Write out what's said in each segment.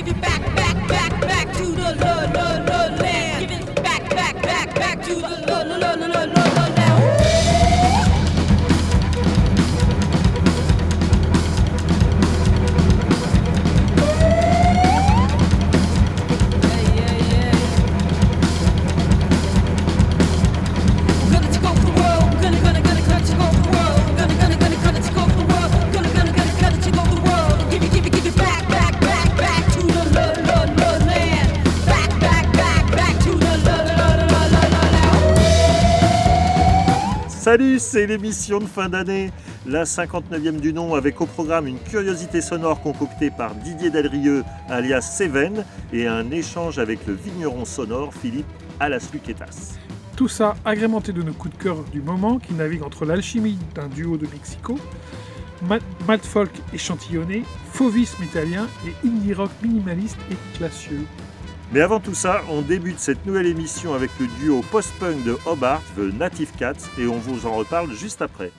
Give it back, back, back, back to the the, the land. Give it back, back, back, back to the. Salut, c'est l'émission de fin d'année, la 59e du nom, avec au programme une curiosité sonore concoctée par Didier Delrieux, alias Seven, et un échange avec le vigneron sonore Philippe Alasluquetas. Tout ça agrémenté de nos coups de cœur du moment qui naviguent entre l'alchimie d'un duo de Mexico, mad folk échantillonné, fauvisme italien et indie rock minimaliste et classieux. Mais avant tout ça, on débute cette nouvelle émission avec le duo post-punk de Hobart, The Native Cats, et on vous en reparle juste après.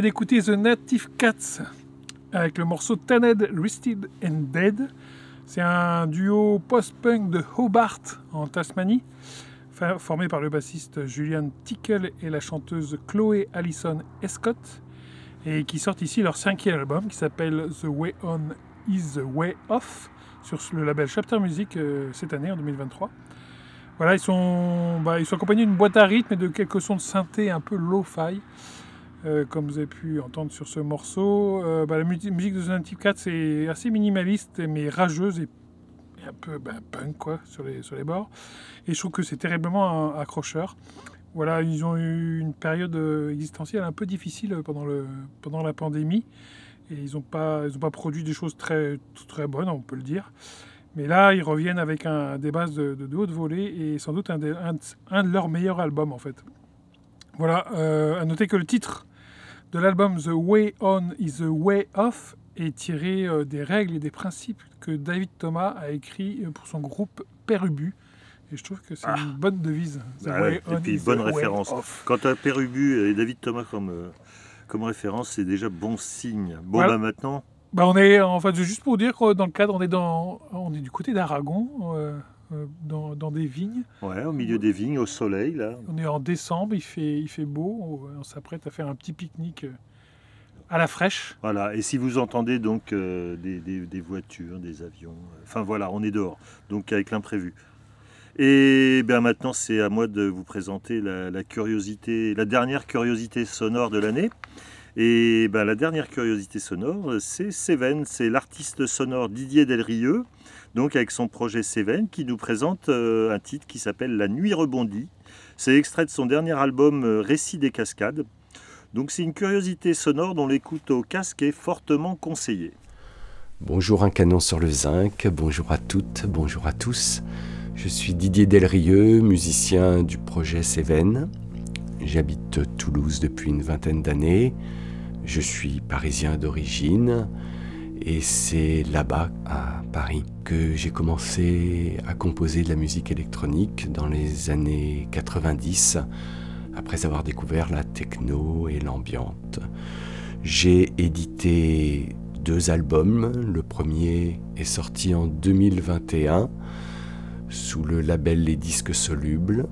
D'écouter The Native Cats avec le morceau Tanned, Rested and Dead. C'est un duo post-punk de Hobart en Tasmanie, formé par le bassiste Julian Tickle et la chanteuse Chloé Allison Escott, et qui sortent ici leur cinquième album qui s'appelle The Way On Is the Way Off sur le label Chapter Music euh, cette année en 2023. Voilà, ils sont, bah, ils sont accompagnés d'une boîte à rythme et de quelques sons de synthé un peu lo-fi. Euh, comme vous avez pu entendre sur ce morceau. Euh, bah, la mu- musique de The Native Cat, c'est assez minimaliste, mais rageuse et, un peu bah, punk quoi, sur, les, sur les bords. Et je trouve que c'est terriblement accrocheur. Voilà, ils ont eu une période euh, existentielle un peu difficile pendant, le, pendant la pandémie. Et ils n'ont pas, pas produit des choses très, très bonnes, on peut le dire. Mais là, ils reviennent avec un, des bases de, de, de haute volée et sans doute un, des- un de- leurs meilleurs albums en fait. Voilà, à noter que le titre de l'album The Way On is the Way Off est tiré euh, des règles et des principes que David Thomas a écrit euh, pour son groupe Perubu. Et je trouve que c'est Ah. une bonne devise. The Ah Way ouais, et On puis is bonne référence. Quant à Pérubu et David Thomas comme, euh, comme référence, c'est déjà bon signe. Bon, Voilà. bah maintenant, Bah, on est, en fait, juste pour dire que dans le cadre, on est, dans, on est du côté d'Aragon, euh, dans, dans des vignes. ouais, au milieu des vignes, au soleil, là. On est en décembre, il fait, il fait beau, on, on s'apprête à faire un petit pique-nique euh, à la fraîche. Voilà, et si vous entendez donc euh, des, des- des voitures, des avions, euh, enfin voilà, on est dehors, donc avec l'imprévu. Et bien maintenant, c'est à moi de vous présenter la, la curiosité, la dernière curiosité sonore de l'année. Et ben, la dernière curiosité sonore, c'est Seven, c'est l'artiste sonore Didier Delrieux, donc avec son projet Seven, qui nous présente euh, un titre qui s'appelle La Nuit rebondie. C'est extrait de son dernier album euh, Récit des cascades. Donc c'est une curiosité sonore dont l'écoute au casque est fortement conseillée. Bonjour un canon sur le zinc, bonjour à toutes, bonjour à tous. Je suis Didier Delrieux, musicien du projet Cévennes. J'habite Toulouse depuis une vingtaine d'années. Je suis parisien d'origine et c'est là-bas, à Paris, que j'ai commencé à composer de la musique électronique dans les années 90, après avoir découvert la techno et l'ambiante. J'ai édité deux albums. Le premier est sorti en 2021 sous le label Les Disques Solubles.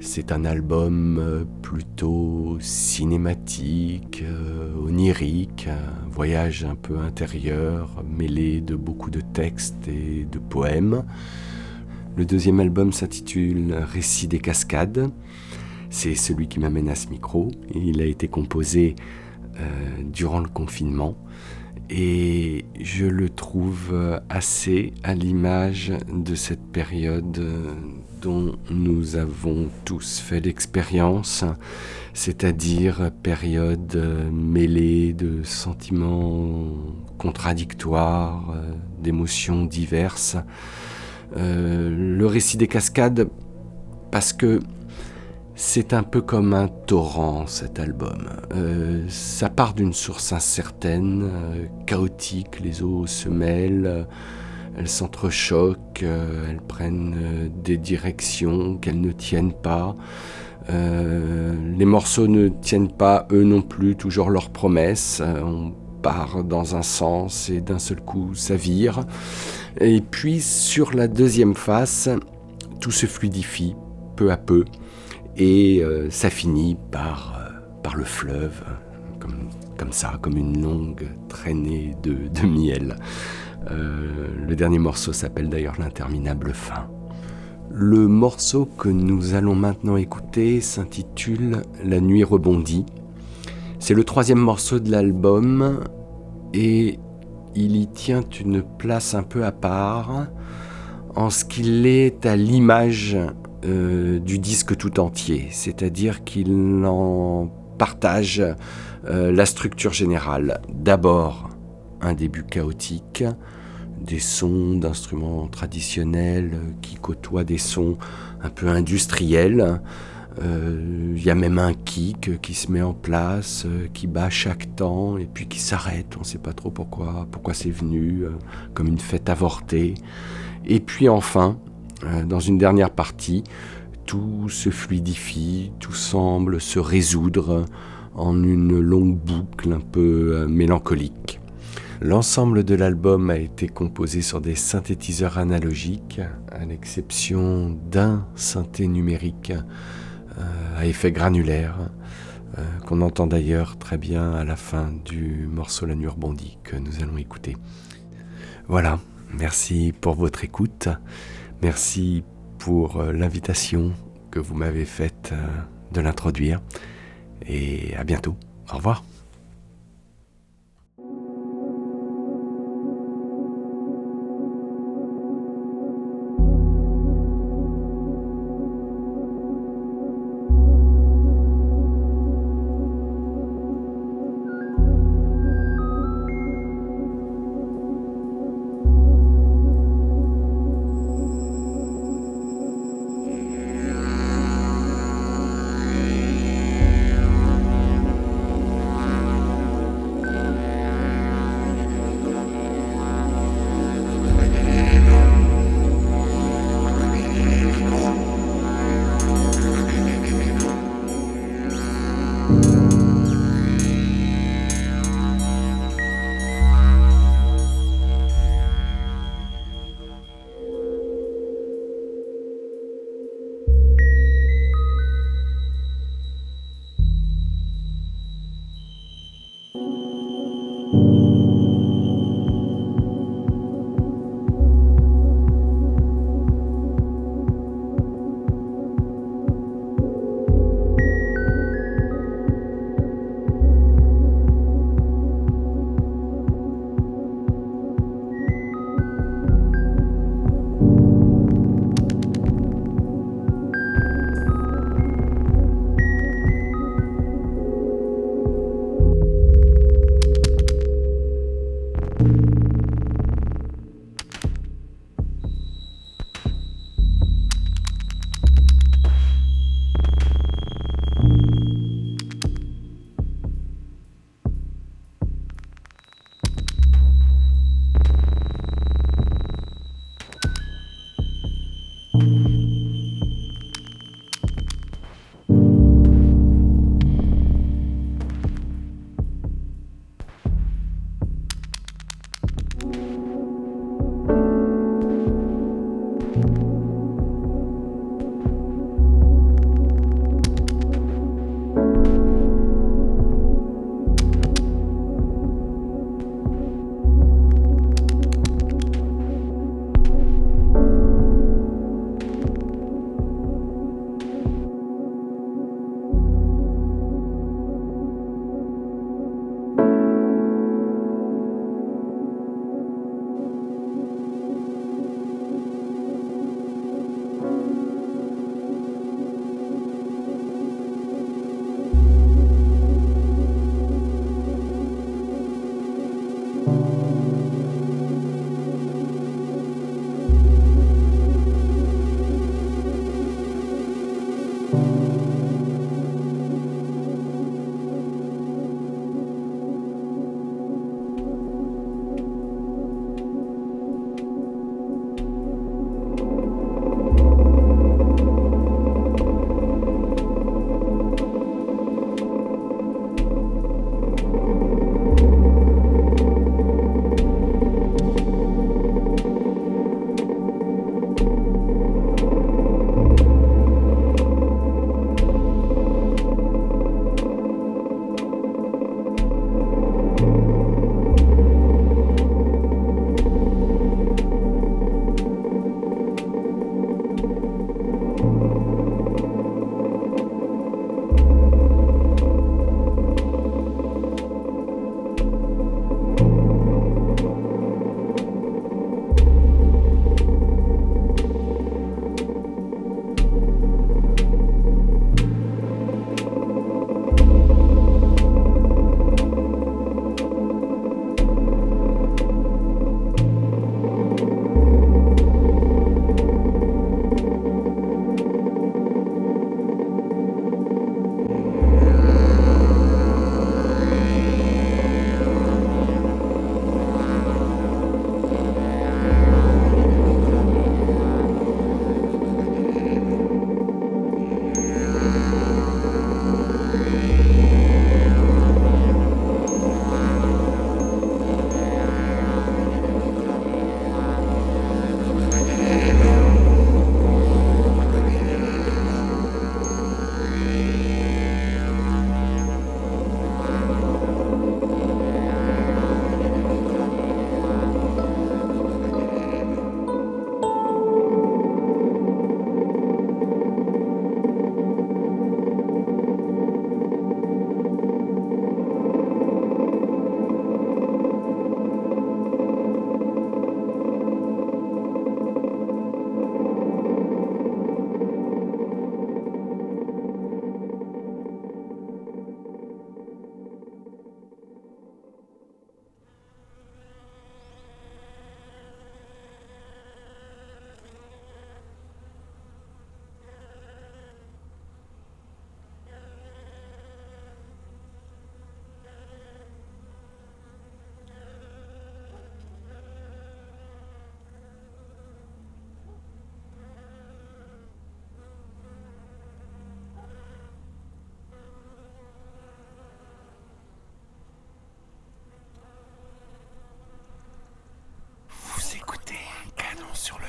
C'est un album euh, plutôt cinématique, euh, onirique, un voyage un peu intérieur, mêlé de beaucoup de textes et de poèmes. Le deuxième album s'intitule Récit des cascades. C'est celui qui m'amène à ce micro. Il a été composé euh, durant le confinement et je le trouve assez à l'image de cette période euh, dont nous avons tous fait l'expérience, c'est-à-dire période mêlée de sentiments contradictoires, d'émotions diverses. Euh, le récit des cascades, parce que c'est un peu comme un torrent cet album. Euh, ça part d'une source incertaine, euh, chaotique, les eaux se mêlent, elles s'entrechoquent, elles prennent des directions qu'elles ne tiennent pas. les morceaux ne tiennent pas, eux non plus, toujours leurs promesses. on part dans un sens et d'un seul coup ça vire. Et puis sur la deuxième face, tout se fluidifie peu à peu et euh, ça finit par, euh, le fleuve, comme, ça, comme une longue traînée de miel. Euh, le dernier morceau s'appelle d'ailleurs l'interminable fin. Le morceau que nous allons maintenant écouter s'intitule La nuit rebondit. C'est le troisième morceau de l'album et il y tient une place un peu à part en ce qu'il est à l'image euh, du disque tout entier, c'est-à-dire qu'il en partage euh, la structure générale. D'abord, un début chaotique, des sons d'instruments traditionnels qui côtoient des sons un peu industriels, il euh, y a même un kick qui se met en place, euh, qui bat chaque temps et puis qui s'arrête. On ne sait pas trop pourquoi, pourquoi c'est venu, euh, comme une fête avortée. Et puis enfin, dans une dernière partie, tout se fluidifie, tout semble se résoudre en une longue boucle un peu mélancolique. L'ensemble de l'album a été composé sur des synthétiseurs analogiques, à l'exception d'un synthé numérique euh, à effet granulaire, euh, qu'on entend d'ailleurs très bien à la fin du morceau La Nuit rebondit que nous allons écouter. Voilà, merci pour votre écoute, merci pour euh, l'invitation que vous m'avez faite de l'introduire, et à bientôt. Au revoir.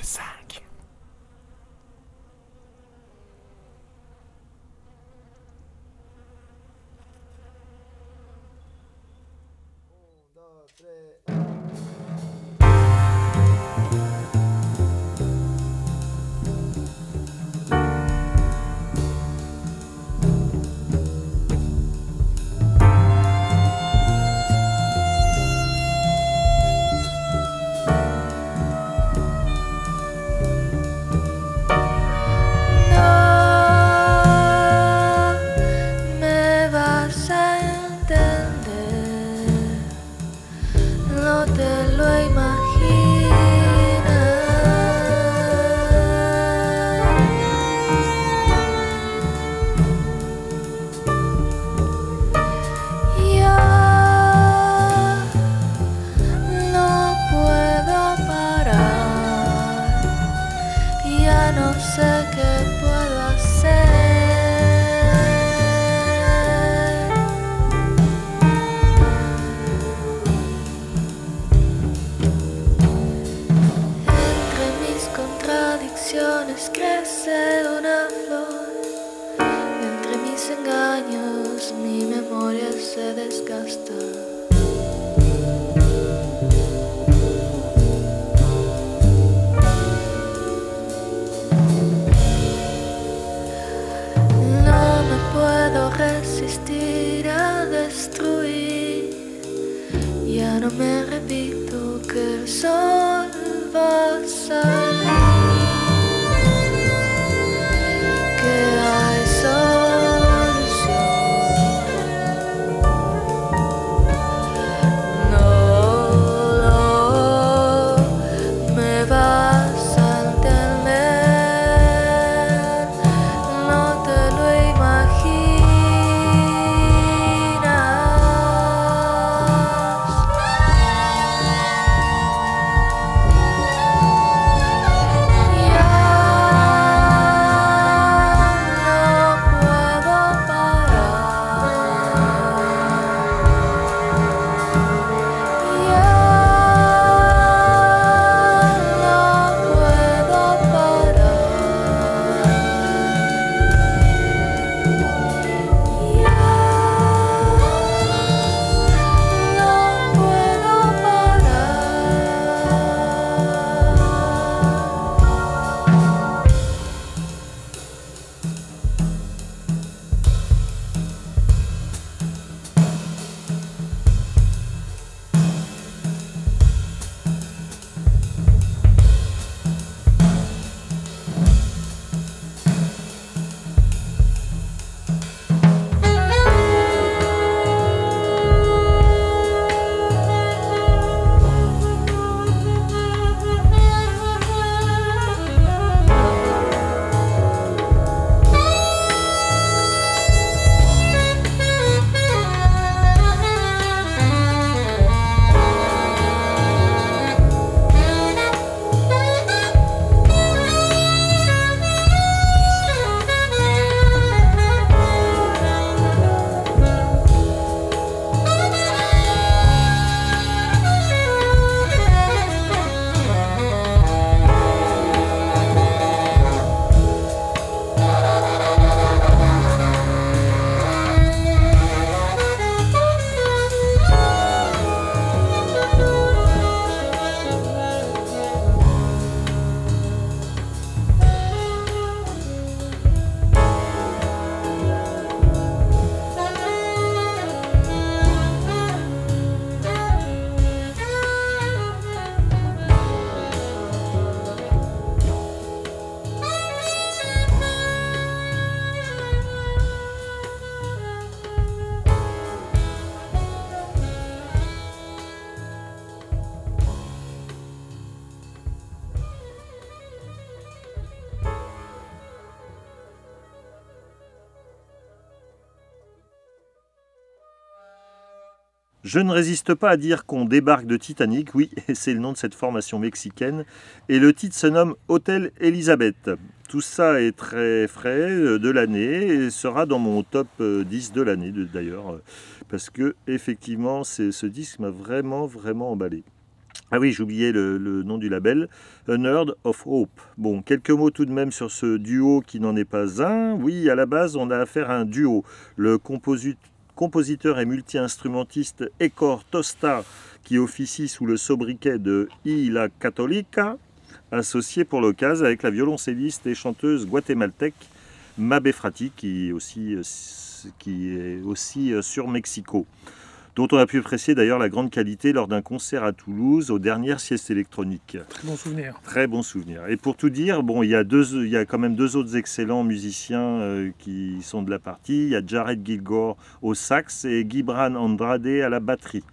5. Je ne résiste pas à dire qu'on débarque de Titanic, oui, c'est le nom de cette formation mexicaine, et le titre se nomme Hôtel Elisabeth. Tout ça est très frais euh, de l'année et sera dans mon top euh, 10 de l'année d'ailleurs, euh, parce que effectivement ce disque m'a vraiment vraiment emballé. Ah oui, j'oubliais le, nom du label, A Nerd of Hope. Bon, quelques mots tout de même sur ce duo qui n'en est pas un. Oui, à la base, on a affaire à un duo. Le composi- compositeur et multi-instrumentiste Ecor Tosta, qui officie sous le sobriquet de I La associé pour l'occasion avec la violoncelliste et chanteuse guatémaltèque Mabe Frati, qui est aussi, euh, euh, sur Mexico dont on a pu apprécier d'ailleurs la grande qualité lors d'un concert à Toulouse aux dernières siestes électroniques. Très bon souvenir. Très bon souvenir. Et pour tout dire, bon, il y a deux, il y a quand même deux autres excellents musiciens euh, qui sont de la partie. Il y a Jared Gilgore au sax et Gibran Andrade à la batterie.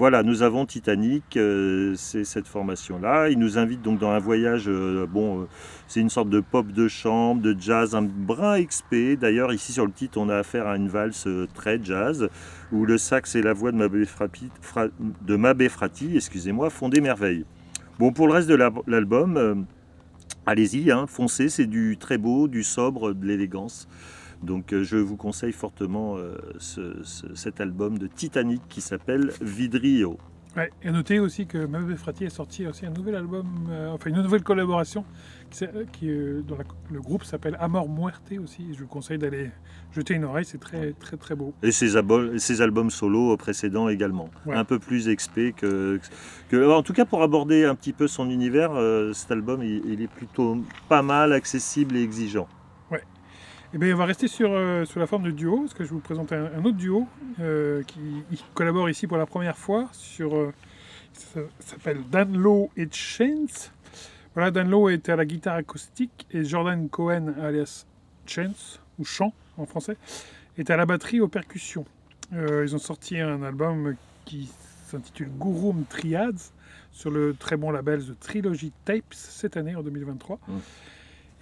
Voilà, nous avons Titanic, euh, c'est cette formation-là. Il nous invite donc dans un voyage, euh, bon, euh, c'est une sorte de pop de chambre, de jazz, un brin XP. D'ailleurs, ici sur le titre, on a affaire à une valse très jazz, où le sax et la voix de Mabé Frati, excusez-moi, font des merveilles. Bon, pour le reste de la- l'album, allez-y, hein, foncez, c'est du très beau, du sobre, de l'élégance. Donc euh, je vous conseille fortement euh, ce- ce- cet album de Titanic qui s'appelle Vidrio. Ouais, et notez aussi que Mabe Frati est sorti aussi un nouvel album, euh, enfin une nouvelle collaboration, qui, euh, la- le groupe s'appelle Amor Muerte aussi. Je vous conseille d'aller jeter une oreille, c'est très très très beau. Et ses, albums solo précédents également. Ouais. Un peu plus XP que, que- En tout cas, pour aborder un petit peu son univers, euh, cet album, il, il est plutôt pas mal accessible et exigeant. Et bien on va rester sur, euh, sur la forme de duo, parce que je vais vous présenter un, autre duo euh, qui collabore ici pour la première fois sur. euh, ça s'appelle Dan Lowe et Chance. Voilà, Dan Lowe était à la guitare acoustique et Jordan Cohen, alias Chance, ou Chant en français, était à la batterie aux percussions. Ils ont sorti un album qui s'intitule Gurum Triads sur le très bon label The Trilogy Tapes cette année en 2023. Mm.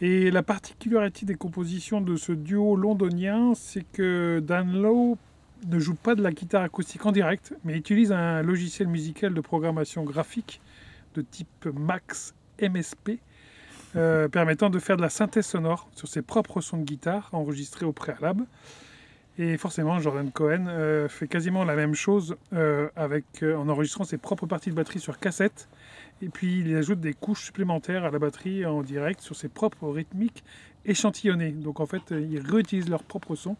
Et la particularité des compositions de ce duo londonien, c'est que Dan Lowe ne joue pas de la guitare acoustique en direct, mais utilise un logiciel musical de programmation graphique de type Max MSP, euh, permettant de faire de la synthèse sonore sur ses propres sons de guitare enregistrés au préalable. Et forcément, Jordan Cohen euh, fait quasiment la même chose euh, avec, en enregistrant ses propres parties de batterie sur cassette. Et puis, il ajoute des couches supplémentaires à la batterie en direct sur ses propres rythmiques échantillonnées. Donc, en fait, euh, ils réutilisent leurs propres sons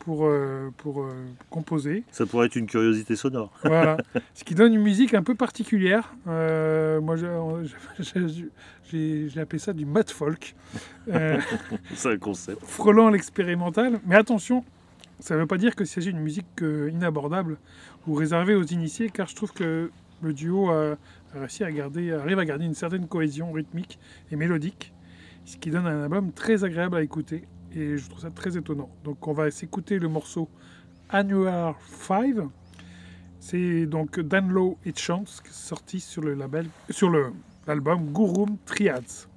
pour, euh, pour euh, composer. Ça pourrait être une curiosité sonore. Voilà. Ce qui donne une musique un peu particulière. Euh, moi, j'ai- appelé ça du mat folk. C'est un concept. frôlant l'expérimental. Mais attention, ça ne veut pas dire qu'il s'agit d'une musique inabordable ou réservée aux initiés, car je trouve que le duo a réussi à garder, arrive à garder une certaine cohésion rythmique et mélodique, ce qui donne un album très agréable à écouter. Et je trouve ça très étonnant. Donc on va s'écouter le morceau Annual 5. C'est donc Dan Lowe et Chance sorti sur le label, sur l'album Gurum Triads.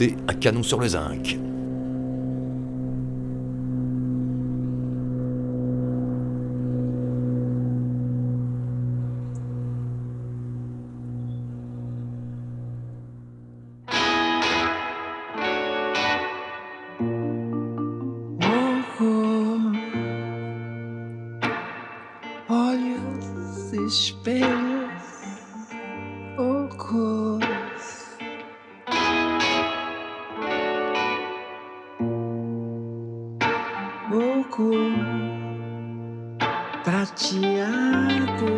écouter Un canon sur le zinc. louco, prateado.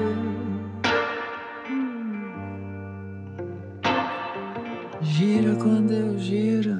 Gira quando eu giro.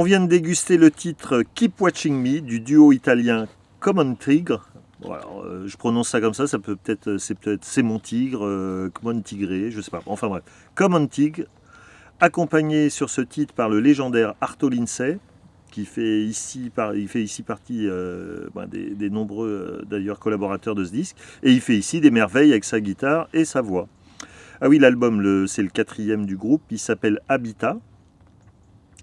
On vient de déguster le titre Keep Watching Me du duo italien Common Tigre. Euh, je prononce ça comme ça, ça peut peut-être, c'est peut-être c'est mon tigre, euh, Common Tigré, je sais pas. Enfin bref, Common Tigre, accompagné sur ce titre par le légendaire Arto Lindsay, qui fait ici, il fait ici partie euh, ben, des, nombreux euh, d'ailleurs collaborateurs de ce disque, et il fait ici des merveilles avec sa guitare et sa voix. Ah oui, l'album, c'est le quatrième du groupe, il s'appelle Habitat.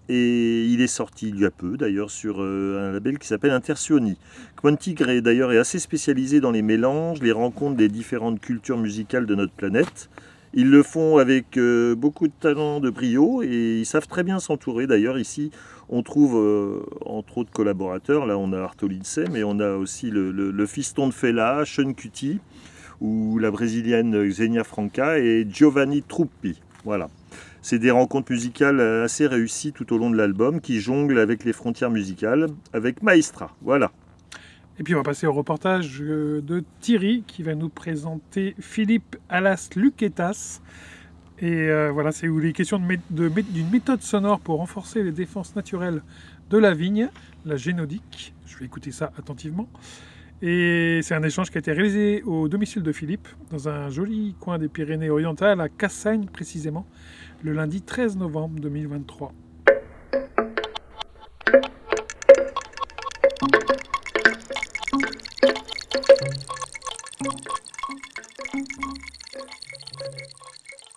Et il est sorti il y a peu d'ailleurs sur euh, un label qui s'appelle Intersioni. Quantigre d'ailleurs est assez spécialisé dans les mélanges, les rencontres des différentes cultures musicales de notre planète. Ils le font avec euh, beaucoup de talent, de brio, et ils savent très bien s'entourer. D'ailleurs, ici, on trouve euh, entre autres collaborateurs. Là, on a Arto mais on a aussi le fiston de Fela, Sean Cutie, ou la brésilienne Xenia Franca et Giovanni Truppi. Voilà. C'est des rencontres musicales assez réussies tout au long de l'album qui jonglent avec les frontières musicales, avec Maestra. Voilà. Et puis on va passer au reportage euh, de Thierry qui va nous présenter Philippe Alas Luquetas. Et euh, voilà, c'est où les questions d'une méthode sonore pour renforcer les défenses naturelles de la vigne, la génodique. Je vais écouter ça attentivement. Et c'est un échange qui a été réalisé au domicile de Philippe, dans un joli coin des Pyrénées-Orientales, à Cassagne précisément, le lundi 13 novembre 2023.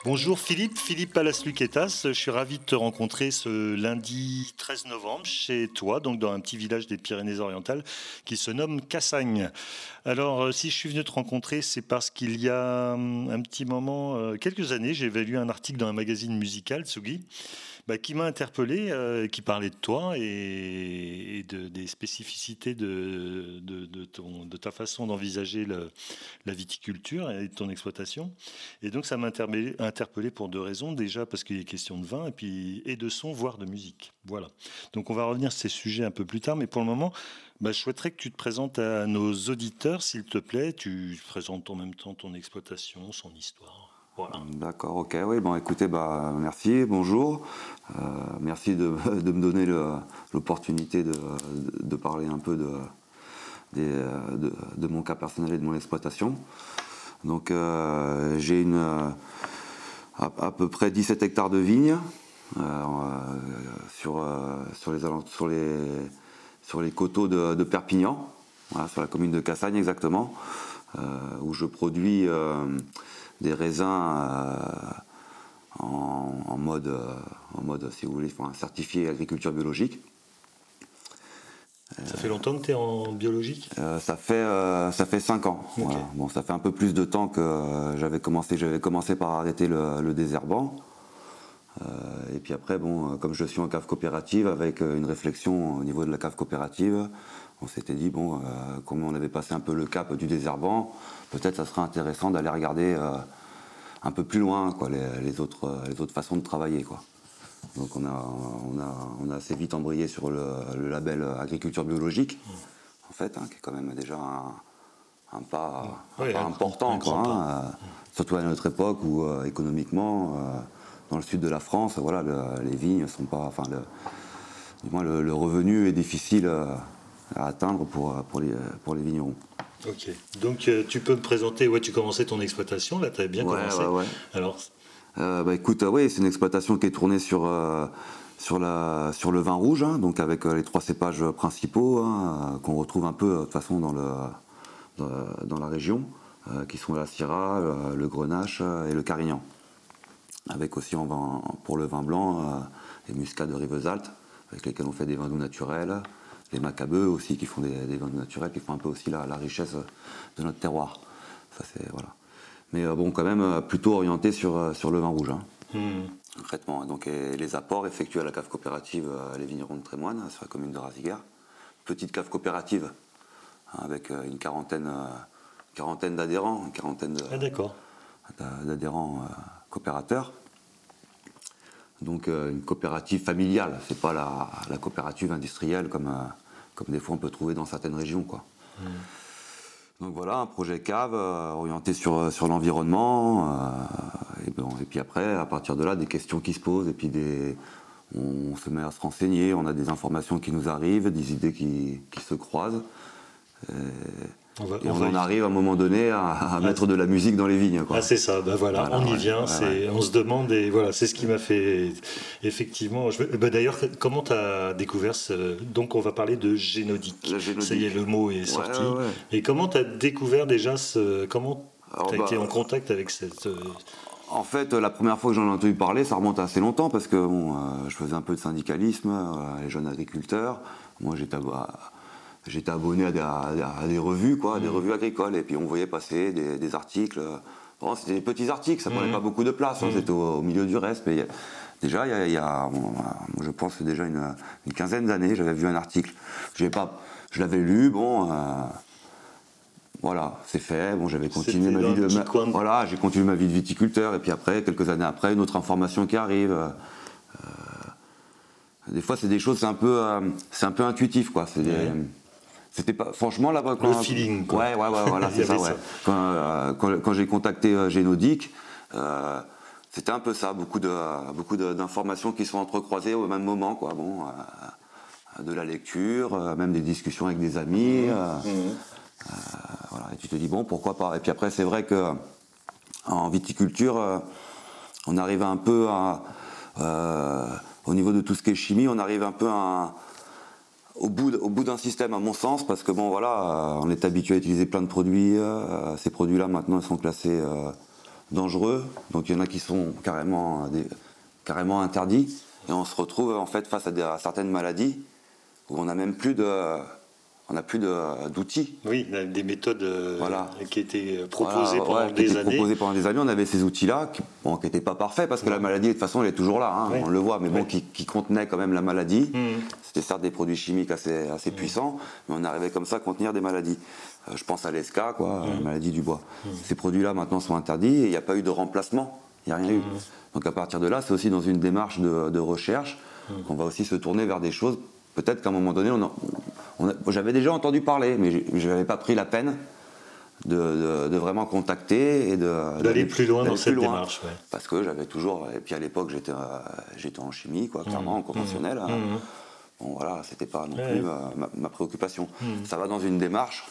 Bonjour Philippe, Philippe Palas-Luquetas. Je suis ravi de te rencontrer ce lundi 13 novembre chez toi, donc dans un petit village des Pyrénées-Orientales qui se nomme Cassagne. Alors, euh, si je suis venu te rencontrer, c'est parce qu'il y a hum, un petit moment, euh, quelques années, j'ai lu un article dans un magazine musical, Tsugi, bah, qui m'a interpellé, euh, qui parlait de toi et, et de, des spécificités de, ta façon d'envisager la viticulture et de ton exploitation. Et donc ça m'a interpellé, interpellé pour deux raisons. Déjà parce qu'il est question de vin et, puis, et de son, voire de musique. Voilà. Donc on va revenir sur ces sujets un peu plus tard, mais pour le moment, bah, je souhaiterais que tu te présentes à nos auditeurs, s'il te plaît. Tu présentes en même temps ton exploitation, son histoire. D'accord, ok, oui, bon écoutez, bah, merci, bonjour. Euh, merci de, me donner l'opportunité de, parler un peu de, mon cas personnel et de mon exploitation. Donc euh, j'ai une euh, à, peu près 17 hectares de vignes sur, les, sur, les, coteaux de, Perpignan, sur la commune de Cassagne exactement, où je produis des raisins euh, en, en mode, euh, en mode, si vous voulez, enfin, certifié agriculture biologique. Ça fait longtemps que tu es en biologique? Euh, ça fait euh, ça fait cinq ans. Ok. voilà. Bon, ça fait un peu plus de temps que euh, j'avais commencé. J'avais commencé par arrêter le, le désherbant. Et puis après, bon, comme je suis en cave coopérative, avec une réflexion au niveau de la cave coopérative, on s'était dit bon, euh, comme on avait passé un peu le cap du désherbant, peut-être ça serait intéressant d'aller regarder euh, un peu plus loin, quoi, les, les autres euh, les autres façons de travailler, quoi. Donc on a, on a, on a assez vite embrayé sur le, le label agriculture biologique, en fait, hein, qui est quand même déjà un, un pas, un Ouais, pas un- important, quoi, hein, euh, surtout à notre époque où économiquement, dans le sud de la France, voilà, le- les vignes sont pas, enfin, le, du moins le, le revenu est difficile à atteindre pour, euh, pour, les, pour les vignerons. Ok. Donc euh, tu peux me présenter, ouais, tu commençais ton exploitation, là, tu avais bien Ouais, commencé. ouais, ouais. Alors, Euh, bah, écoute, euh, oui, c'est une exploitation qui est tournée sur, euh, sur, la, sur le vin rouge, hein, donc avec euh, les trois cépages principaux hein, euh, qu'on retrouve un peu euh, de toute façon dans, le, dans, dans la région, euh, qui sont la Syrah, le, Grenache euh, et le Carignan. Avec aussi en vin, pour le vin blanc euh, les muscats de Rivesaltes, avec lesquels on fait des vins doux naturels, les macabeux aussi qui font des, des vins naturels, qui font un peu aussi la, la richesse de notre terroir. Ça, c'est, voilà. Mais euh, bon, quand même, euh, plutôt orienté sur, euh, sur le vin rouge. hein hmm, concrètement. Donc, et les apports effectués à la cave coopérative Les Vignerons de Trémoine, sur la commune de Raziguer. Petite cave coopérative, hein, avec une quarantaine, quarantaine d'adhérents, une quarantaine de- ah, d'accord. d'a- d'adhérents euh, coopérateurs. Donc euh, une coopérative familiale, c'est pas la, la coopérative industrielle comme, euh, comme des fois on peut trouver dans certaines régions. Quoi. Donc voilà, un projet cave euh, orienté sur, sur l'environnement. euh, et, puis après, à partir de là, des questions qui se posent et puis des, on se met à se renseigner, on a des informations qui nous arrivent, des idées qui, qui se croisent. Et, On va- et on on, va en arrive à un moment donné à, à mettre de la musique dans les vignes. Quoi. Ah, c'est ça, ben voilà, Voilà, on y ouais, vient, ouais, c'est, ouais. on se demande, et voilà, c'est ce qui m'a fait effectivement. Je, ben d'ailleurs, comment tu as découvert ce. Donc, on va parler de génodique. Ça y est, le mot est sorti. Et comment tu as découvert déjà ce. Comment tu as bah, été en contact avec cette. euh, En fait, la première fois que j'en ai entendu parler, ça remonte à assez longtemps parce que bon, euh, je faisais un peu de syndicalisme, euh, les jeunes agriculteurs. Moi, j'étais j'étais abonné à des, à revues, quoi, des revues agricoles, et puis on voyait passer des, des articles. Bon, c'était des petits articles, ça prenait pas beaucoup de place, hein, c'était au, au milieu du reste. Mais déjà, il y a, il y a, bon, moi, je pense, déjà une, une quinzaine d'années, j'avais vu un article. Pas, je l'avais lu, bon. euh, voilà, c'est fait. Bon, j'avais continué ma vie de. petit ma- coin de- Voilà, j'ai continué ma vie de viticulteur. Et puis après, quelques années après, une autre information qui arrive. euh, euh, des fois, c'est des choses, c'est un peu, euh, c'est un peu intuitif, quoi. C'est des- Ouais. C'était pas, franchement, là-bas, quand. Le feeling, quoi. Ouais, ouais, ouais, voilà, c'est ça, ouais. ça. Quand, euh, quand- quand j'ai contacté euh, Génodic, euh, c'était un peu ça, beaucoup de, beaucoup d'informations qui sont entrecroisées au même moment, quoi. Bon, euh, de la lecture, même des discussions avec des amis. euh, euh, voilà, et tu te dis bon pourquoi pas. Et puis après c'est vrai que en viticulture, on arrive un peu à au niveau de tout ce qui est chimie, on arrive un peu à, au bout, d'un système, à mon sens, parce que bon, voilà, euh, on est habitué à utiliser plein de produits. euh, ces produits-là, maintenant, ils sont classés euh, dangereux. Donc, il y en a qui sont carrément, carrément interdits. Et on se retrouve, en fait, face à certaines maladies où on n'a même plus de, on n'a plus de- d'outils. Oui, des méthodes euh, Voilà. qui étaient proposées Voilà, pendant ouais, des années. proposés pendant des années. On avait ces outils-là qui n'étaient pas parfaits parce que la maladie, de toute façon, elle est toujours là. hein, Ouais. On le voit, mais bon, qui, qui contenaient quand même la maladie. Mhm. C'était certes des produits chimiques assez, assez puissants, mais on arrivait comme ça à contenir des maladies. Euh, je pense à l'ESCA, quoi, la maladie du bois. Ces produits-là maintenant sont interdits et il n'y a pas eu de remplacement. Il n'y a rien eu. Donc à partir de là, c'est aussi dans une démarche de, de recherche qu'on va aussi se tourner vers des choses. Peut-être qu'à un moment donné, on on j'avais déjà entendu parler, mais je n'avais pas pris la peine de, de- de vraiment contacter et de D'aller plus loin dans cette loin. démarche, ouais. Parce que j'avais toujours, et puis à l'époque j'étais euh, j'étais en chimie, quoi, clairement, en conventionnel. hein. Mhm. Bon voilà, c'était pas non Ouais. plus ma, ma- ma préoccupation. Ça va dans une démarche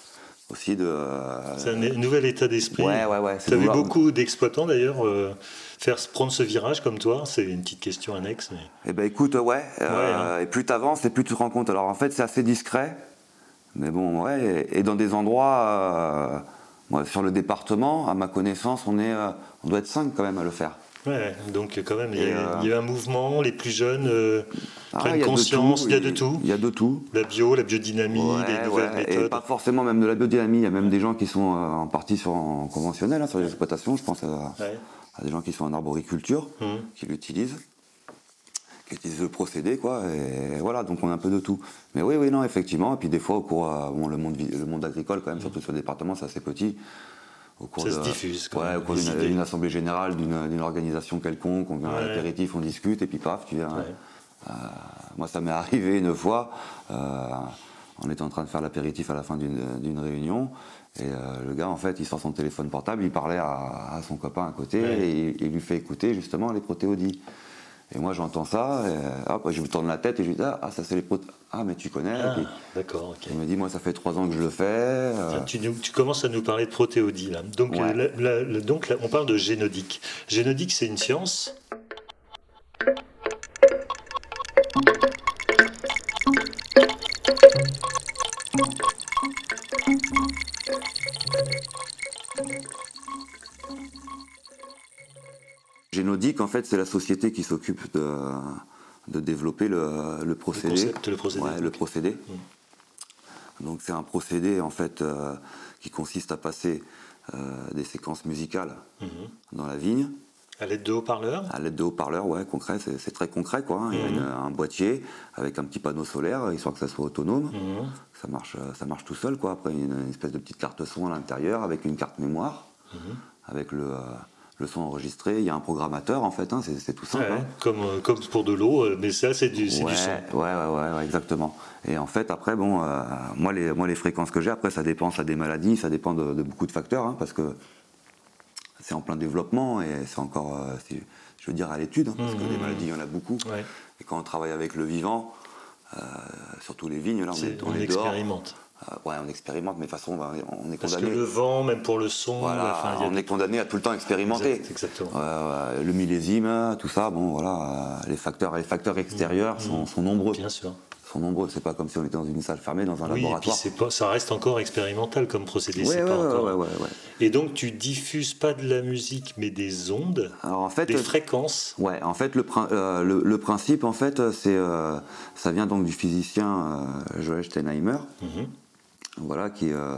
aussi de. euh, C'est un nouvel état d'esprit. Ouais, ouais, Tu as vu beaucoup d'exploitants d'ailleurs euh, faire prendre ce virage comme toi. C'est une petite question annexe. Mais... Eh ben écoute, ouais, euh, hein. et plus t'avances et plus tu te rends compte. Alors en fait, c'est assez discret, mais bon, ouais, et, et dans des endroits, euh, moi, sur le département, à ma connaissance, on est, euh, on doit être cinq quand même à le faire. Ouais, donc quand même, il y, a, euh, il y a un mouvement, les plus jeunes euh, Ah, prennent conscience, il y a de tout. Il y a de tout. La bio, la biodynamie, les Ouais, nouvelles ouais, Et méthodes. pas forcément même de la biodynamie, il y a même des gens qui sont euh, en partie sur, en conventionnel, hein, sur les exploitations, je pense à, des gens qui sont en arboriculture, Mhm. qui l'utilisent, qui utilisent le procédé, quoi, et voilà, donc on a un peu de tout. Mais oui, oui, non, effectivement, et puis des fois, au cours, bon, le monde, le monde agricole, quand même, surtout sur le département, c'est assez petit. Au cours Ça de, se diffuse, Ouais, au cours d'une assemblée générale, d'une organisation quelconque, on vient à l'apéritif, on discute, et puis paf, tu viens. Ouais. Euh, moi, ça m'est arrivé une fois. euh, on était en train de faire l'apéritif à la fin d'une réunion. Et euh, le gars, en fait, il sort son téléphone portable, il parlait à, à son copain à côté Ouais. et il lui fait écouter justement les protéodies. Et moi, j'entends ça, et, hop, je me tourne la tête et je lui dis Ah, ah, ça c'est les protéodies. Ah, mais tu connais. Ah, D'accord, ok. il me dit Moi, ça fait trois ans que je le fais. euh, Tu, commences à nous parler de protéodie là. Donc, Ouais. euh, la- la- la- donc là, on parle de génodique. Génodique, c'est une science. Génodique, en fait, c'est la société qui s'occupe de, de développer le, le procédé. concept, le procédé, Ouais, le procédé. Donc c'est un procédé en fait euh, qui consiste à passer euh, des séquences musicales Mhm. dans la vigne À l'aide de haut-parleurs? à l'aide de haut-parleurs, ouais, concret, c'est très concret quoi. hein. Il y a une- un boîtier avec un petit panneau solaire, histoire que ça soit autonome. Mhm. Ça marche, euh, ça marche tout seul quoi. Après une, une espèce de petite carte son à l'intérieur avec une carte mémoire, Mhm. avec le, euh, le son enregistré. Il y a un programmateur en fait, hein, c'est tout simple. Ouais, hein. comme, euh, comme pour de l'eau, euh, mais ça, c'est du, ouais, du son. Ouais, ouais, ouais, exactement. Et en fait, après, bon, euh, moi, les, moi, les fréquences que j'ai, après, ça dépend, ça des maladies, ça dépend de, de beaucoup de facteurs, hein, parce que c'est en plein développement et c'est encore, euh, je veux dire, à l'étude, parce que des maladies, il y en a beaucoup. Et quand on travaille avec le vivant, euh, surtout les vignes, là, on est, on est dehors. expérimente. Euh, ouais, on expérimente, mais de toute façon, on est Parce que condamné. le vent, même pour le son, Voilà, enfin, il y a on est condamné à tout le temps expérimenter. Exact- exactement. Le millésime, tout ça, bon voilà, euh, les facteurs, les facteurs extérieurs sont, sont nombreux. Bien sûr. Sont nombreux. C'est pas comme si on était dans une salle fermée, dans un Oui, et puis laboratoire. pas, ça reste encore expérimental comme procédé. Ouais, ouais, pas encore. Et donc tu diffuses pas de la musique, mais des ondes, Alors en fait, des fréquences. Ouais, en fait, le, prin- euh, le, le principe, en fait, c'est, euh, ça vient donc du physicien euh, Joël Steinheimer, Mhm. Voilà, qui, euh,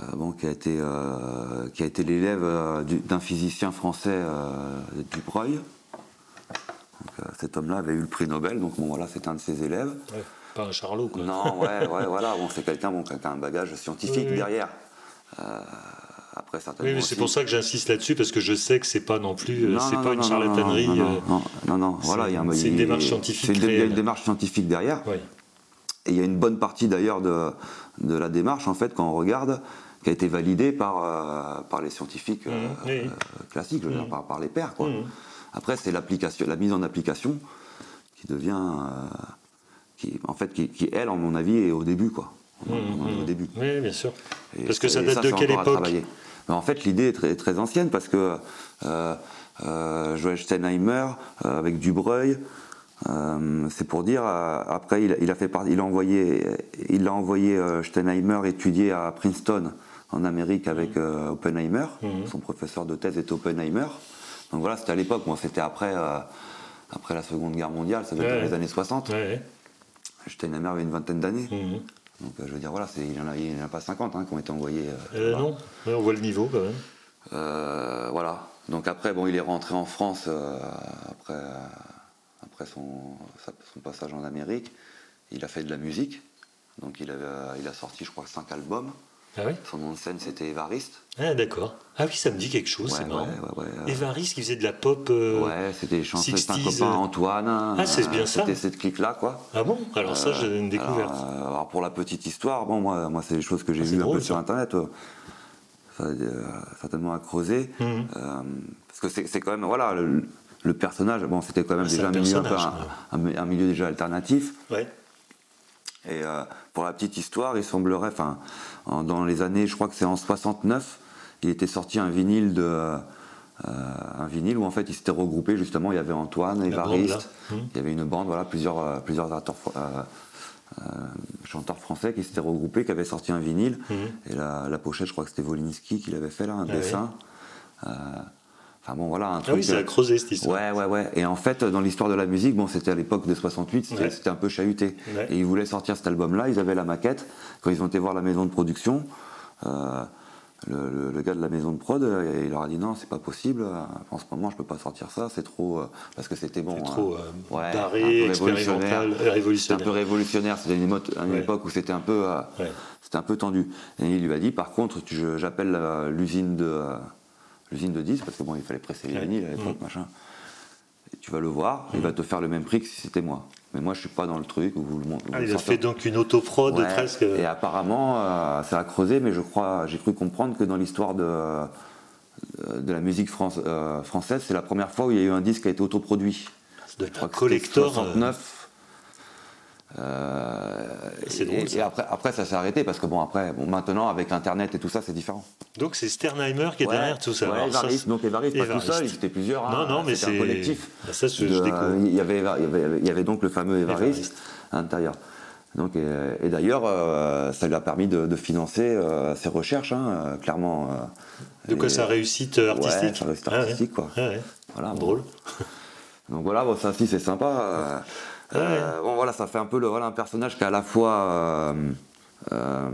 euh, bon, qui a été, euh, qui a été l'élève du- d'un physicien français, Dubreuil. Donc, cet homme-là avait eu le prix Nobel, donc bon, voilà, c'est un de ses élèves. Ouais, pas un charlot, quoi. Non, ouais, ouais, voilà, bon, c'est quelqu'un bon, qui a un bagage scientifique Oui, oui. derrière. Euh, après, certainement. Oui, mais c'est pour ça que j'insiste là-dessus, parce que je sais que c'est pas non plus, euh, c'est pas non, une charlatanerie. Non, non, non, c'est- voilà, il y a un- c'est une démarche c'est scientifique une- réelle. une démarche scientifique derrière. oui. Et il y a une bonne partie d'ailleurs de, de la démarche, en fait, quand on regarde, qui a été validée par, euh, par les scientifiques euh, oui. euh, classiques, je veux dire, par, par les pairs. Quoi. Mhm. Après, c'est l'application, la mise en application qui devient. qui, en fait, qui, qui, elle, en mon avis, est au début. Quoi. On, on en est au début. Oui, bien sûr. Et Parce que ça date de quelle époque. Mais En fait, l'idée est très, très ancienne parce que Joël Steinheimer, avec Dubreuil, euh, c'est pour dire, euh, après, il, il a fait part- il a envoyé, il a envoyé euh, Steinheimer étudier à Princeton, en Amérique, avec euh, Oppenheimer. Mhm. Son professeur de thèse était Oppenheimer. Donc voilà, c'était à l'époque. Moi, c'était après, après la Seconde Guerre mondiale, ça être Ouais, les années 60. Ouais. Steinheimer avait une vingtaine d'années. Mhm. Donc je veux dire, voilà, il n'y en, a- en pas 50 hein, qui ont été envoyés. non, Ouais, on voit le niveau quand même. Voilà. Donc après, bon, il est rentré en France après, après son, sa- son passage en Amérique. Il a fait de la musique. Donc il, euh, il a sorti, je crois, cinq albums. Ah Son nom de scène, c'était Évariste. Ah d'accord. Ah oui, ça me dit quelque chose, Ouais, c'est marrant. ouais, euh, Évariste qui faisait de la pop. euh, ouais, c'était chanté, un 60s, copain euh. Antoine. Ah, c'est bien ça. C'était cette clique-là, quoi. Ah bon? Alors ça, j'ai une découverte. Alors, euh, alors, pour la petite histoire, bon, moi, moi c'est des choses que j'ai Ah, vues un peu sur. Internet. euh, ça, euh, certainement à creuser. Euh, parce que c'est c'est quand même, voilà, le, le personnage, bon, c'était quand même Ah, déjà un milieu, un, peu personnage, un- un- un milieu déjà alternatif. Ouais. Et euh, pour la petite histoire, il semblerait, enfin, en- dans les années, je crois que c'est en 69, il était sorti un vinyle de. euh, un vinyle où en fait ils s'étaient regroupés justement, il y avait Antoine, Évariste. Mhm. il y avait une bande, voilà, plusieurs, euh, plusieurs acteurs, euh, chanteurs français qui s'étaient regroupés, qui avaient sorti un vinyle. Mhm. Et la, la pochette, je crois que c'était Wolinski qui l'avait fait là, un Ah dessin. Euh, Enfin bon, voilà, un Ah truc. oui, ça a euh, creusé cette histoire. Ouais, ouais, ouais. Et en fait, dans l'histoire de la musique, bon, c'était à l'époque de 68, c'était Ouais. un peu chahuté. Ouais. Et ils voulaient sortir cet album-là, ils avaient la maquette. Quand ils ont été voir la maison de production, euh, le, le- le gars de la maison de prod, euh, il leur a dit non, c'est pas possible. En ce moment, je peux pas sortir ça, c'est trop. euh, parce que c'était bon. C'est hein. trop euh, Ouais, barré, un peu euh, C'était un peu révolutionnaire. révolutionnaire. C'était une, une Ouais. époque où c'était un peu. euh, Ouais. un peu tendu. Et il lui a dit, par contre, j'appelle l'usine de, l'usine de disques, parce que bon, il fallait presser les vinyles à l'époque, Mhm. machin. Et tu vas le voir, il va te faire le même prix que si c'était moi. Mais moi, je suis pas dans le truc où vous le mon- Ah, il a fait donc une autoprod Ouais. presque. Et apparemment, euh, ça a creusé, mais je crois, j'ai cru comprendre que dans l'histoire de, euh, de la musique France- euh, française, c'est la première fois où il y a eu un disque qui a été autoproduit. Doit Je crois que collector. euh, 69. Euh, C'est et, drôle, et ça. après, après, ça s'est arrêté parce que bon, après, bon, maintenant avec Internet et tout ça, c'est différent. Donc c'est Sternheimer qui est Ouais, derrière tout ça. ouais, Alors ça, Évariste, c'est- donc Évariste, pas tout seul, ils étaient plusieurs. hein, Non, non, mais c'était c'est un collectif. Ah, Ça, je, De- je découvre. il, y avait, il, y avait, il y avait donc le fameux Évariste, Évariste. à l'intérieur. Donc, et, et d'ailleurs, euh, ça lui a permis de, de financer euh, ses recherches, hein, clairement. De quoi sa réussite artistique Ouais, sa réussite Ah artistique, quoi. Ah. Voilà, bon. Drôle. Donc voilà, bon, ça aussi c'est sympa. Euh, euh, bon voilà, ça fait un peu le, voilà, un personnage qui est à la fois euh, euh,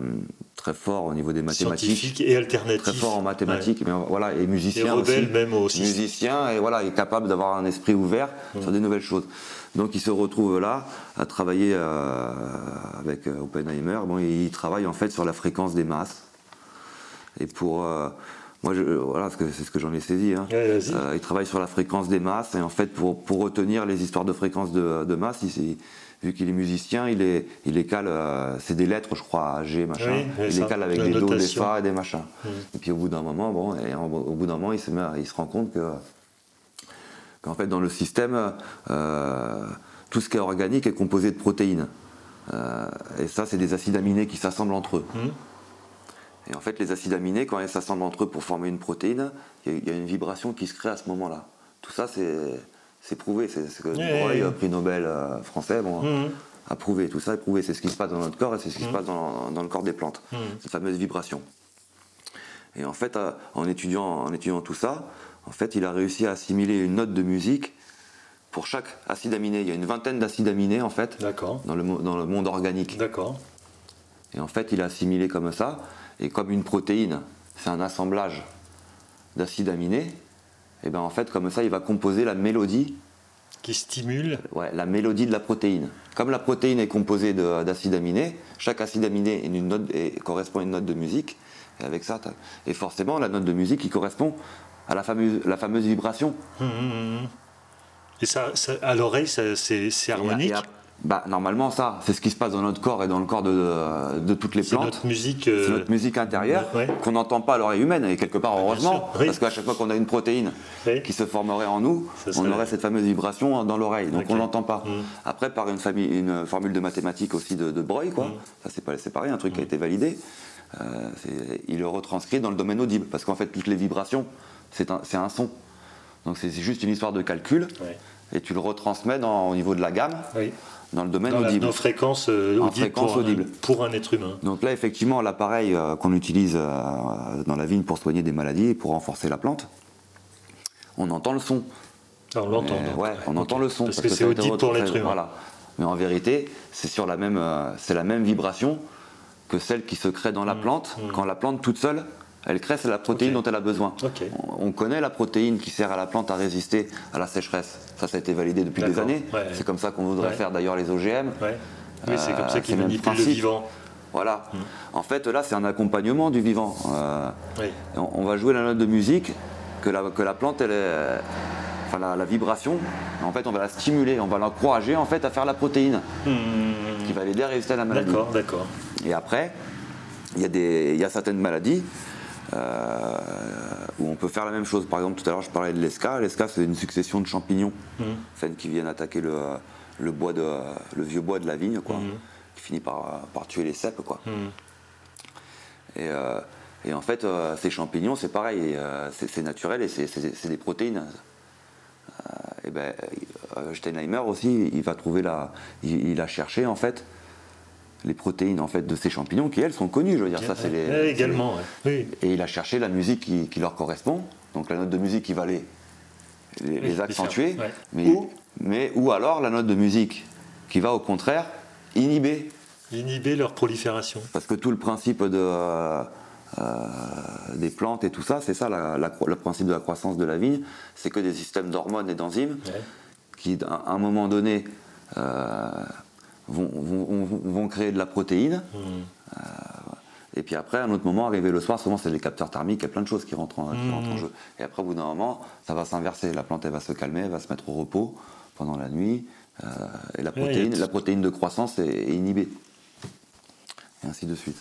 très fort au niveau des mathématiques, Scientifique et alternatif. très fort en mathématiques, mais voilà, et Et musicien rebelle aussi. même aussi. Musicien et voilà, il est capable d'avoir un esprit ouvert sur des nouvelles choses. Donc il se retrouve là à travailler euh, avec euh, Oppenheimer. Bon, il travaille en fait sur la fréquence des masses. Et pour euh, moi, je, voilà, parce que c'est ce que j'en ai saisi. hein. Ouais. Euh, il travaille sur la fréquence des masses et en fait pour, pour retenir les histoires de fréquences de, de masse, il, vu qu'il est musicien, il est, il cale, euh, c'est des lettres je crois, G, machin, Oui, il les cale avec des Do, des. Fa et des machins. Mm. Et puis au bout d'un moment, bon, et en- au bout d'un moment, il se, met, à- il se rend compte que qu'en fait dans le système, euh, tout ce qui est organique est composé de protéines. Euh, et ça, c'est des acides aminés qui s'assemblent entre eux. Mhm. Et en fait, les acides aminés, quand ils s'assemblent entre eux pour former une protéine, il y, a- une vibration qui se crée à ce moment-là. Tout ça, c'est prouvé. C'est ce que Breuil, ouais. prix Nobel euh, français, bon, Mhm. a prouvé. Tout ça est prouvé. C'est ce qui se passe dans notre corps et c'est ce qui se passe dans, dans le corps des plantes. Mhm. Cette fameuse vibration. Et en fait, euh, en étudiant, en étudiant tout ça, en fait, il a réussi à assimiler une note de musique pour chaque acide aminé. Il y a une vingtaine d'acides aminés, en fait, dans le, dans le monde organique. D'accord. Et en fait, il a assimilé comme ça. Et comme une protéine, c'est un assemblage d'acides aminés, et bien en fait, comme ça, il va composer la mélodie, Qui stimule. ouais, la mélodie de la protéine. Comme la protéine est composée de- d'acides aminés, chaque acide aminé est une note, est- correspond à une note de musique. Et avec ça, et forcément, la note de musique qui correspond à la fameuse, la fameuse vibration. Mhm, mhm. Et ça, ça- à l'oreille, c'est harmonique. Et à- bah, normalement, ça, c'est ce qui se passe dans notre corps et dans le corps de, de toutes les C'est plantes. notre musique. euh, C'est notre musique intérieure ouais. qu'on n'entend pas à l'oreille humaine et quelque part heureusement oui. parce qu'à chaque fois qu'on a une protéine Oui. qui se formerait en nous, Ça on aurait cette fameuse vibration dans l'oreille donc on l'entend pas. Mm. Après par une, famille, une formule de mathématiques aussi de, de Broglie quoi, Mm. ça c'est pas pareil un truc qui a été validé. euh, il le retranscrit dans le domaine audible parce qu'en fait toutes les vibrations c'est un, un son donc c'est c'est juste une histoire de calcul Ouais. et tu le retransmets dans, au niveau de la gamme Oui. Dans le domaine Dans la, audible. euh, audibles fréquence pour, un- audible. pour un être humain. Donc là, effectivement, l'appareil euh, qu'on utilise euh, dans la vigne pour soigner des maladies et pour renforcer la plante, on entend le son. Ah, on l'entend. Ouais, on entend le son. Parce, que c'est audible pour l'être humain. Voilà. Mais en vérité, c'est sur la même, euh, c'est la même vibration que celle qui se crée dans la plante. Quand la plante toute seule, elle crée, c'est la protéine Mm. Dont elle a besoin. On, on connaît la protéine qui sert à la plante à résister à la sécheresse. Ça, ça a été validé depuis des années. Ouais. C'est comme ça qu'on voudrait Ouais. faire d'ailleurs les OGM. Ouais. Oui, c'est Euh, comme ça c'est qu'ils manipulent le vivant. Voilà. Mm. En fait, là, c'est un accompagnement du vivant. Euh, Oui. on, on va jouer la note de musique que la, que la plante, elle est, euh, enfin la, la vibration. En fait, on va la stimuler, on va l'encourager en fait à faire la protéine Hmm. qui va l'aider à résister à la maladie. D'accord, d'accord. Et après, il y a des, il y a certaines maladies. Euh, où on peut faire la même chose. Par exemple, tout à l'heure, je parlais de l'esca. L'esca, c'est une succession de champignons Hmm. celles qui viennent attaquer le, le, bois de, le vieux bois de la vigne, quoi, Mhm. qui finit par, par tuer les cèpes. Quoi. Hmm. Et, euh, et en fait, euh, ces champignons, c'est pareil, c'est naturel et c'est- des protéines. Et ben, Steinheimer aussi, il va trouver la, il, il a cherché en fait les protéines en fait de ces champignons qui elles sont connues. Je veux dire, ça c'est les. C'est également, oui. Et il a cherché la musique qui, qui leur correspond, donc la note de musique qui va les, les, Oui, les les accentuer, ouais. mais, Ou- mais ou alors la note de musique qui va au contraire inhiber Inhiber leur prolifération. parce que tout le principe de, euh, euh, des plantes et tout ça, c'est ça la- le principe de la croissance de la vigne, c'est que des systèmes d'hormones et d'enzymes Ouais. qui, à un moment donné, euh, vont, vont- créer de la protéine. Hmm. Et puis après, à un autre moment, arrivé le soir, souvent c'est les capteurs thermiques, il y a plein de choses qui rentrent, en, qui rentrent en jeu. Et après, au bout d'un moment, ça va s'inverser. La plante, elle va se calmer, elle va se mettre au repos pendant la nuit. euh, et la protéine, la protéine de croissance est, est inhibée. Et ainsi de suite.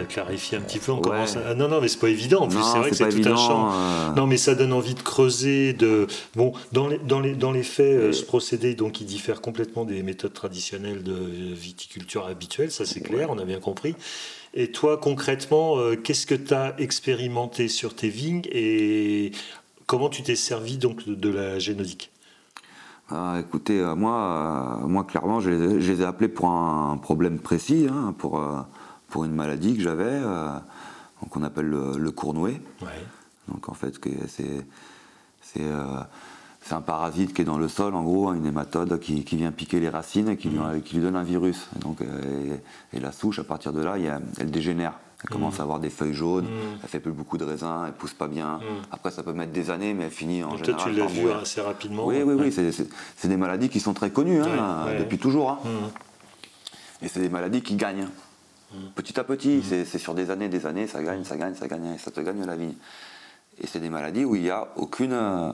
As clarifié un petit peu. On Ouais. commence à- Ah, non, non, mais c'est pas évident. En plus, c'est vrai que c'est tout évident, un champ. euh, Non, mais ça donne envie de creuser. De bon, dans les dans les dans les faits, euh, ce procédé donc il diffère complètement des méthodes traditionnelles de viticulture habituelle. Ça c'est clair, on a bien compris. Et toi, concrètement, euh, qu'est-ce que tu as expérimenté sur tes vignes et comment tu t'es servi donc de, de la génodique? Ah, écoutez, euh, moi, euh, moi clairement, je les, ai- je les ai appelés pour un problème précis, hein, pour, pour une maladie que j'avais, euh, qu'on appelle le, le. Ouais. Donc en fait, c'est euh, c'est un parasite qui est dans le sol, en gros, une hématode qui, qui vient piquer les racines et qui, lui, qui lui donne un virus. Donc, euh, et, et la souche, à partir de là, il y a- elle dégénère. Elle commence à avoir des feuilles jaunes, elle fait plus beaucoup de raisins, elle pousse pas bien. Après, ça peut mettre des années, mais elle finit en Donc toi, général tu l'as vu mourir. assez rapidement. Oui, oui, oui, c'est- des maladies qui sont très connues hein, Ouais, ouais. depuis toujours. hein. Et c'est des maladies qui gagnent. Petit à petit, c'est- c'est sur des années, des années, ça gagne, ça gagne, ça gagne, ça te gagne la vigne. Et c'est des maladies où il n'y a aucune. euh,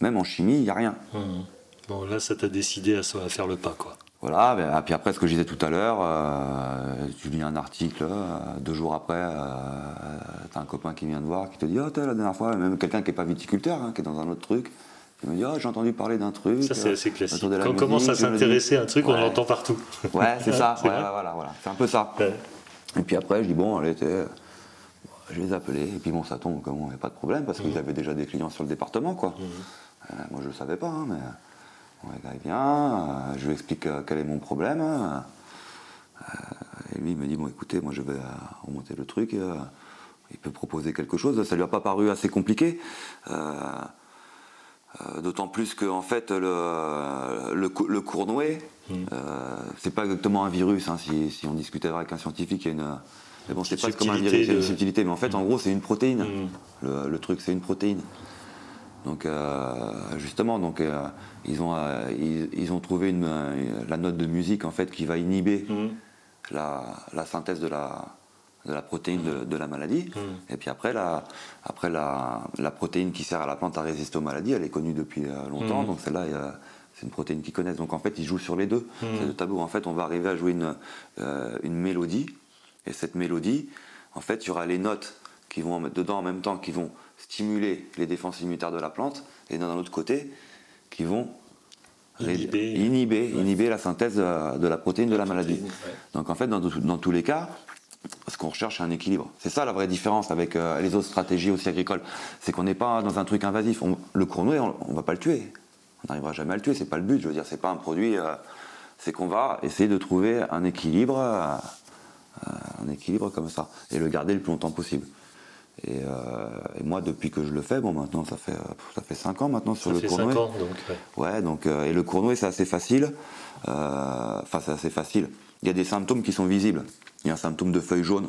Même en chimie, il n'y a rien. Mhm. Bon, là, ça t'a décidé à, à faire le pas, quoi. Voilà, ben, et puis après, ce que je disais tout à l'heure, euh, tu lis un article, euh, deux jours après, euh, t'as un copain qui vient te voir, qui te dit Oh, t'as la dernière fois, même quelqu'un qui n'est pas viticulteur, hein, qui est dans un autre truc, qui me dit Oh, j'ai entendu parler d'un truc. Ça, c'est euh, assez classique. Quand on commence à s'intéresser à un truc, on Ouais. l'entend partout. Ouais, c'est ça, ouais, voilà, voilà. C'est un peu ça. Ouais. Et puis après, je dis Bon, allez, t'es- je les ai appelés, et puis bon, ça tombe, comme on n'avait pas de problème, parce qu'ils avaient déjà des clients sur le département, quoi. Euh, moi, je ne le savais pas, hein, mais bon, le gars, il vient, euh, je lui explique euh, quel est mon problème. euh, et lui, il me dit Bon, écoutez, moi, je vais euh, remonter le truc. euh, il peut proposer quelque chose. Ça lui a pas paru assez compliqué. Euh, D'autant plus que en fait le, le, le cournouet, euh, c'est pas exactement un virus. hein, si, si on discutait avec un scientifique, il y a une. Mais bon, c'est pas comme un virus, a une de- subtilité. Mais en fait, en gros, c'est une protéine. Mm. Le, le truc, c'est une protéine. Donc euh, justement, donc euh, ils ont ils, ils ont trouvé une, la note de musique en fait qui va inhiber la, la synthèse de la, de la protéine de, de la maladie. Et puis après, la, après la, la protéine qui sert à la plante à résister aux maladies, elle est connue depuis euh, longtemps. Mhm. Donc celle-là, c'est une protéine qu'ils connaissent. Donc en fait, ils jouent sur les deux. Mhm. C'est le tableau. En fait, on va arriver à jouer une, euh, une mélodie. Et cette mélodie, en fait, il y aura les notes qui vont en mettre dedans en même temps, qui vont stimuler les défenses immunitaires de la plante. Et d'un autre côté, qui vont Inhiber. inhiber, inhiber la synthèse de, de la protéine de la maladie. protéine, ouais. Donc en fait, dans, dans tous les cas, ce qu'on recherche, c'est un équilibre. C'est ça la vraie différence avec euh, les autres stratégies aussi agricoles. C'est qu'on n'est pas dans un truc invasif. On- le cournouet, on ne va pas le tuer. On n'arrivera jamais à le tuer, c'est pas le but. Je veux dire, c'est pas un produit. euh, c'est qu'on va essayer de trouver un équilibre, euh, un équilibre comme ça, et le garder le plus longtemps possible. Et, et moi, depuis que je le fais, bon, maintenant, ça fait, ça fait 5 ans maintenant sur Ça le fait cournouet. 5 ans, donc. ouais. Ouais, donc, et le cournouet, c'est assez facile. Enfin, c'est assez facile. Il y a des symptômes qui sont visibles. Il y a un symptôme de feuilles jaunes.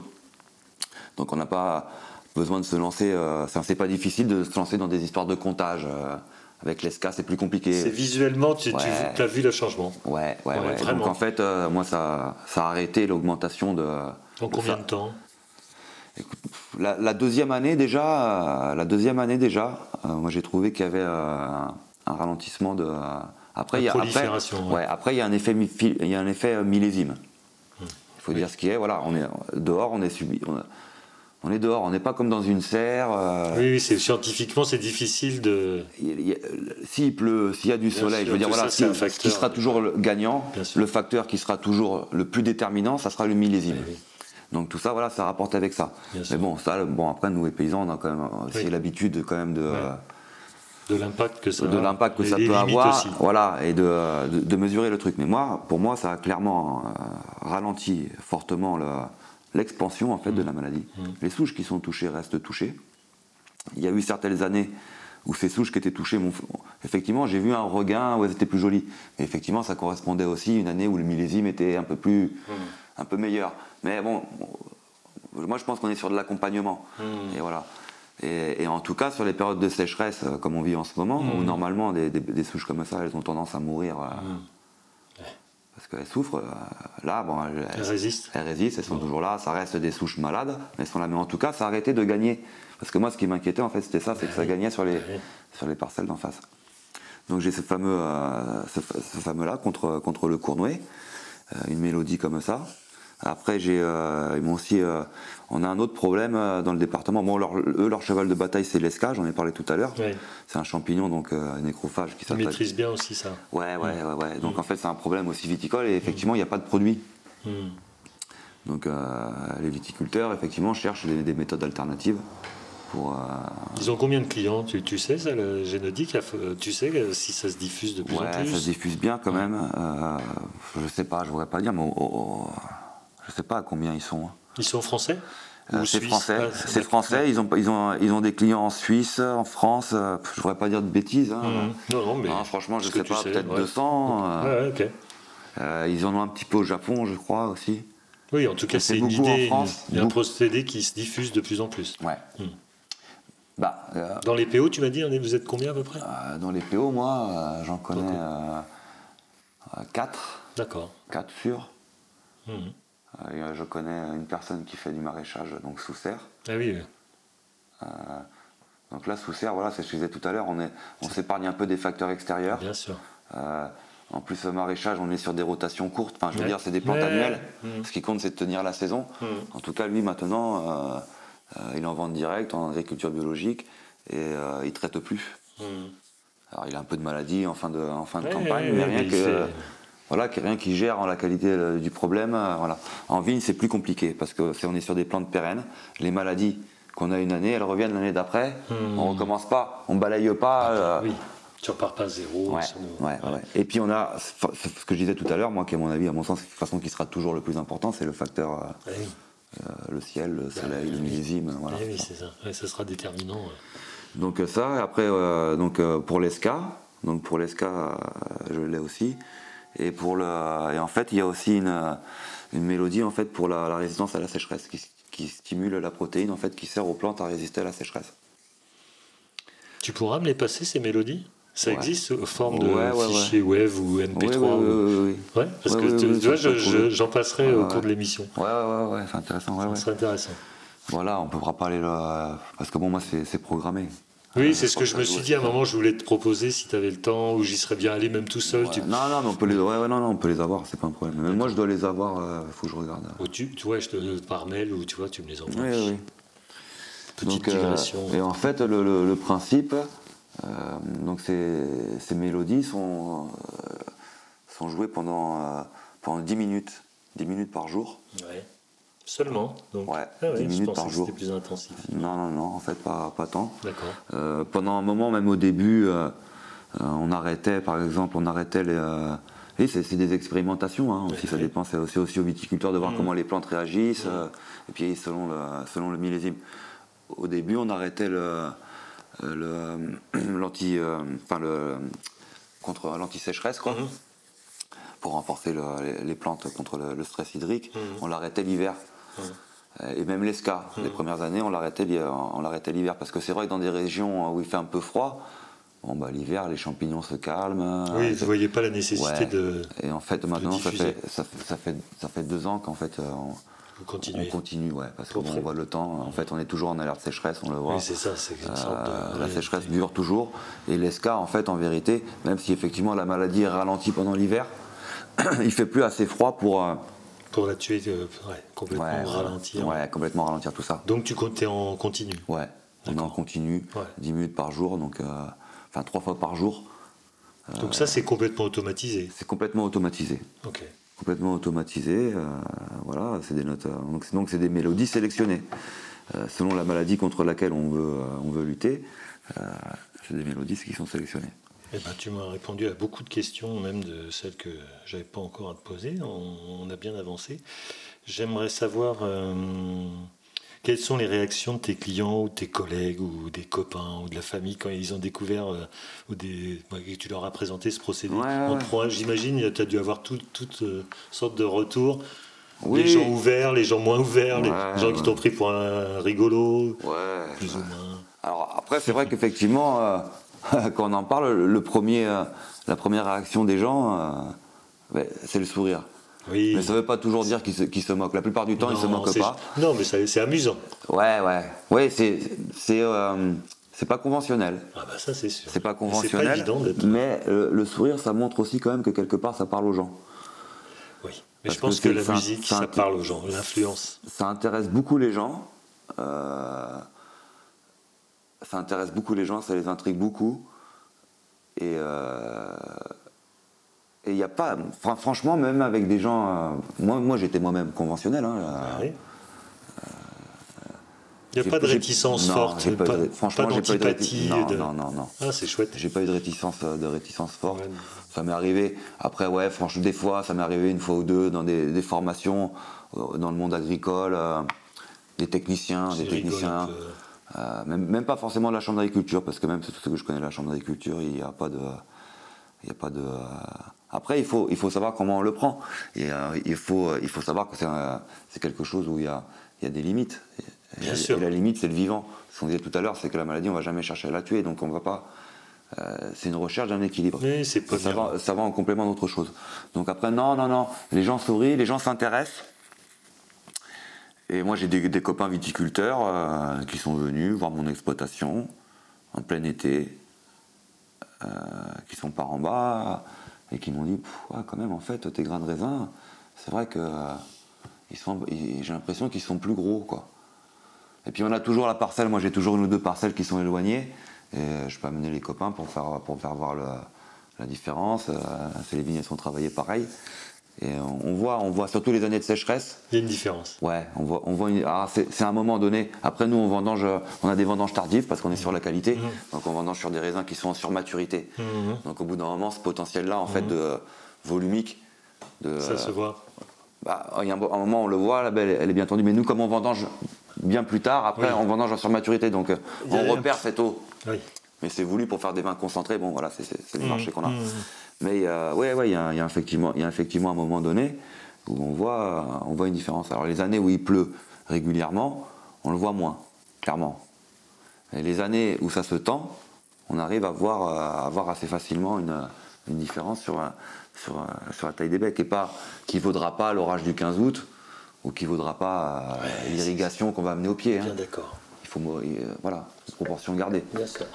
Donc, on n'a pas besoin de se lancer. Euh, c'est pas difficile de se lancer dans des histoires de comptage. euh, avec l'ESCA, c'est plus compliqué. C'est visuellement, tu, Ouais. as vu le changement. Ouais, ouais, Ouais, ouais. vraiment. Donc, en fait, euh, moi, ça, ça a arrêté l'augmentation de. En combien ça. de temps? Écoute, la, la deuxième année déjà, euh, la deuxième année déjà, euh, moi j'ai trouvé qu'il y avait un, ralentissement de. après, il y a, après, prolifération, ouais. après il y a un effet, il y a un effet millésime. Faut dire ce qui est. Voilà, on est dehors, on est subi, on, on est dehors, on n'est pas comme dans une serre. euh, Oui, oui, c'est scientifiquement, c'est difficile de. S'il pleut, s'il y a du Bien soleil, sûr, je veux dire, voilà, ça, ce qui- ce facteur. qui sera toujours le gagnant, le facteur qui sera toujours le plus déterminant, ça sera le millésime. Oui, oui. Donc tout ça, voilà, ça rapporte avec ça. Bien sûr. Mais bon, ça, bon, après, nous les paysans, on a quand même aussi l'habitude quand même de, Ouais. De l'impact que ça de a. l'impact que Et ça les peut avoir, aussi. voilà, et de, de- de mesurer le truc. Mais moi, pour moi, ça a clairement euh, ralenti fortement le- l'expansion en fait de la maladie. Les souches qui sont touchées restent touchées. Il y a eu certaines années où ces souches qui étaient touchées, effectivement, j'ai vu un regain où elles étaient plus jolies. Et effectivement, ça correspondait aussi à une année où le millésime était un peu plus, un peu meilleur. Mais bon, moi je pense qu'on est sur de l'accompagnement. Et voilà. Et, et en tout cas, sur les périodes de sécheresse, euh, comme on vit en ce moment, où normalement des, des- des souches comme ça, elles ont tendance à mourir euh, parce qu'elles souffrent. euh, là, bon, elles, Elles résistent. Elles résistent, elles sont toujours là. Ça reste des souches malades, mais elles sont là. Mais en tout cas, ça a arrêté de gagner. Parce que moi, ce qui m'inquiétait, en fait, c'était ça, c'est que ça gagnait sur les, sur les parcelles d'en face. Donc j'ai ce fameux, euh, ce, fa- ce fameux-là contre, contre le cournouet, euh, une mélodie comme ça. Après, j'ai, euh, ils m'ont aussi, euh, on a un autre problème euh, dans le département. Bon, leur, eux, leur cheval de bataille, c'est l'esca, j'en ai parlé tout à l'heure. Ouais. C'est un champignon, donc nécrophage qui s'attaque. maîtrises bien aussi ça. Ouais, ouais, ouais, ouais. Donc en fait, c'est un problème aussi viticole et effectivement, il n'y a pas de produit. Donc les viticulteurs, effectivement, cherchent des, des méthodes alternatives pour. euh, Ils ont combien de clients? Tu, tu sais, ça, le fait- Tu sais si ça se diffuse de plus ouais, en plus? ça se diffuse bien quand même. Euh, je sais pas, je voudrais pas dire, mais au- au- je sais pas combien ils sont. hein. Ils sont français Euh, c'est français, Ah, c'est français. Ils ont, ils ont, ils ont des clients en Suisse, en France. euh, je voudrais pas dire de bêtises. hein. Mhm. Non, non, mais. Non, franchement, je que sais pas, peut-être ouais. 200. euh, Ouais, ouais, ok. euh, ils en ont un petit peu au Japon, je crois aussi. Oui, en tout cas, C'est une idée, une- un procédé qui se diffuse de plus en plus. Ouais. Hmm. Bah, Dans les PO, tu m'as dit, vous êtes combien à peu près? dans les PO, moi, j'en connais D'accord. 4, D'accord. 4 sûrs. Mhm. Euh, euh, je connais une personne qui fait du maraîchage, donc sous serre. Ah oui, oui. Donc là, sous serre, voilà, c'est ce que je disais tout à l'heure, on, est- on s'épargne un peu des facteurs extérieurs. bien sûr. Euh, en plus, le maraîchage, on est sur des rotations courtes. Enfin, je veux Ouais. dire, c'est des plantes Ouais. annuelles. Ce qui compte, c'est de tenir la saison. Mhm. En tout cas, lui, maintenant, euh, euh, il en vente directe, en agriculture biologique, et euh, il traite plus. Mhm. Alors, il a un peu de maladie en fin de, en fin de campagne, mais rien que. Voilà, qui- rien qui gère en la qualité euh, du problème. euh, voilà. En vigne, c'est plus compliqué parce que c'est- on est sur des plantes pérennes. Les maladies qu'on a une année, elles reviennent l'année d'après. Hmm. On recommence pas, on balaye pas. euh, Oui, tu repars pas à zéro. Ouais, ouais, ouais. Et puis on a ce que je disais tout à l'heure, moi qui à mon avis, à mon sens, de toute façon qui sera toujours le plus important, c'est le facteur euh, Ah oui, euh, le ciel, le soleil, oui, le oui. millésime, voilà. Ah oui, c'est ça. Ouais, ça sera déterminant. Donc ça, après donc pour l'esca, donc pour l'esca, je l'ai aussi. Et pour le, et en fait, il y a aussi une, euh, une mélodie en fait pour la, la résistance à la sécheresse, qui, qui stimule la protéine en fait, qui sert aux plantes à résister à la sécheresse. Tu pourras me les passer, ces mélodies? Ça Ouais. existe sous forme de Ouais, ouais, ouais. fichier web ou MP3 Oui, oui, ou-. Ouais, parce que tu, vois, je- je j'en passerai au cours de l'émission. Ouais, ouais, ouais, c'est intéressant. Ouais, serait intéressant. Voilà, on peut pas parler là, parce que bon, moi, c'est c'est programmé. Oui, Euh, c'est ce que je me suis dit à un moment, je voulais te proposer si tu avais le temps, ou j'y serais bien allé même tout seul. Ouais. Tu... Non, non, mais on peut les, ouais, ouais, non, non, on peut les avoir, c'est pas un problème. Même moi, je dois les avoir, il faut que je regarde. Ou tu, tu vois, je te, par mail, ou tu vois, tu me les envoies. Oui, oui. Petite Donc, euh, digression. et en fait, le, le- le principe, euh, donc ces, ces mélodies sont, euh, sont jouées pendant, euh, pendant 10 minutes, 10 minutes par jour. Ouais. Seulement. Donc. Ouais, Ah ouais, 10 je minutes par jour. C'était plus intensif. Non, non, non, en fait, pas, pas tant. D'accord. Euh, pendant un moment, même au début, euh, euh, on arrêtait, par exemple, on arrêtait les. euh, et c'est des expérimentations hein, aussi, Ouais, ça dépend, c'est aussi, aussi aux viticulteurs de voir Mm. comment les plantes réagissent, Mm. euh, et puis selon le, selon le millésime. Au début, on arrêtait le, le, l'anti, enfin le, contre l'anti-sécheresse, quoi, Mhm. pour renforcer le- les, les plantes contre le, stress hydrique. On l'arrêtait l'hiver. Euh, Et même l'esca, les Mhm. premières années, on l'arrêtait, l'hiver. Parce que c'est vrai que dans des régions où il fait un peu froid, bon, bah, l'hiver, les champignons se calment. Oui, vous ne voyez pas la nécessité Ouais. de. Et en fait, maintenant, ça fait, ça, fait, ça, fait, ça fait deux ans qu'en fait, euh, on, on continue. Ouais, parce qu'on voit le temps. En fait, on est toujours en alerte sécheresse, on le voit. Oui, c'est ça, c'est une sorte de. Euh, la sécheresse dure toujours. Et l'esca, en fait, en vérité, même si effectivement la maladie est ralentie pendant l'hiver, il fait plus assez froid pour. euh, Pour la tuer euh, ouais, complètement ouais, ralentir. Ouais, complètement ralentir tout ça. Donc tu comptais en continu. Ouais, on est en continu, Ouais. 10 minutes par jour, donc euh, enfin trois fois par jour. Donc ça, c'est complètement automatisé. C'est complètement automatisé. Ok. Complètement automatisé, euh, voilà, c'est des notes. euh, donc c'est- des mélodies sélectionnées. Euh, selon la maladie contre laquelle on veut, euh, on veut lutter, euh, c'est des mélodies qui sont sélectionnées. Eh ben, tu m'as répondu à beaucoup de questions, même de celles que j'avais pas encore à te poser. On, on a bien avancé. J'aimerais savoir euh, quelles sont les réactions de tes clients ou de tes collègues ou des copains ou de la famille quand ils ont découvert euh, ou des, que tu leur as présenté ce procédé. Ouais, ouais, J'imagine tu as dû avoir tout- toutes euh, sortes de retours. Oui. Les gens ouverts, les gens moins ouverts, les gens qui t'ont pris pour un rigolo, plus ou moins. Alors après, c'est vrai qu'effectivement, quand on en parle, le, premier, euh, la première réaction des gens, euh, ben, c'est le sourire. Oui. Mais ça ne veut pas toujours dire qu'ils se, moquent. La plupart du temps, ils ne se moquent pas. Non, mais c'est amusant. Ouais, ouais. Ouais, c'est c'est euh, c'est pas conventionnel. Ah bah ça c'est sûr. C'est pas conventionnel. pas évident d'être. mais le sourire, ça montre aussi quand même que quelque part, ça parle aux gens. Oui. Mais Parce je pense que la musique, ça parle aux gens, l'influence. ça intéresse beaucoup les gens. euh, ça intéresse beaucoup les gens, ça les intrigue beaucoup. Et euh, et il n'y a pas. fran- franchement, même avec des gens. euh, moi, moi j'étais moi-même conventionnel. hein, euh, Ah oui. Il n'y a pas de réticence non, forte, pas pas, franchement, pas j'ai pas eu de réticence. de- Non, non, non, non. Ah, c'est chouette. J'ai pas eu de réticence, euh, de réticence forte. Ouais. Ça m'est arrivé. Après, ouais, franchement, des fois, ça m'est arrivé une fois ou deux dans des, des formations euh, dans le monde agricole, euh, des techniciens, des techniciens. Euh, même, même pas forcément de la chambre d'agriculture, parce que même tout ce que je connais la chambre d'agriculture, il n'y a pas de. Il y a pas de. euh, Après, il faut, il faut savoir comment on le prend. Et euh, il, faut, il faut savoir que c'est quelque chose où il y a, il y a des limites. Et, Bien et- sûr. et la limite, c'est le vivant. Ce qu'on disait tout à l'heure, c'est que la maladie, on va jamais chercher à la tuer, donc on va pas. euh, c'est une recherche d'un équilibre. Oui, ça, bien. va, ça va en complément d'autre chose. Donc après, non, non, non, les gens sourient, les gens s'intéressent. Et moi, j'ai des, copains viticulteurs euh, qui sont venus voir mon exploitation en plein été, euh, qui sont par en bas et qui m'ont dit quand même, en fait, tes grains de raisin, c'est vrai que euh, j'ai l'impression qu'ils sont plus gros, quoi. Et puis on a toujours la parcelle, moi j'ai toujours une ou deux parcelles qui sont éloignées, et je peux amener les copains pour faire, pour faire voir la différence. C'est les vignes, sont travaillées pareil. Et on on voit, on voit surtout les années de sécheresse, Il y a une différence. Ouais, on voit, on voit une- ah, c'est un moment donné. Après, nous, on vendange, on a des vendanges tardives parce qu'on est sur la qualité. Mhm. Donc, on vendange sur des raisins qui sont en surmaturité. Mhm. Donc, au bout d'un moment, ce potentiel-là, en fait, de volumique, de, Ça se voit. bah, il y a un, un moment, on le voit, la belle, elle est bien tendue. Mais nous, comme on vendange bien plus tard, après, Oui. on vendange en surmaturité. Donc, euh, on un repère cette eau. Oui. Mais c'est voulu pour faire des vins concentrés. Bon, voilà, c'est le Mhm. marché qu'on a. Mais euh, ouais, ouais, il y, a il y a effectivement, il y a effectivement un moment donné où on voit, on voit une différence. Alors les années où il pleut régulièrement, on le voit moins, clairement. Et les années où ça se tend, on arrive à voir, à voir assez facilement une, une différence sur, la taille des becs et pas qui vaudra pas l'orage du 15 août ou qui vaudra pas euh, l'irrigation qu'on va amener au pied. hein. Bien d'accord. Il faut, euh, voilà, proportion gardée. Bien sûr.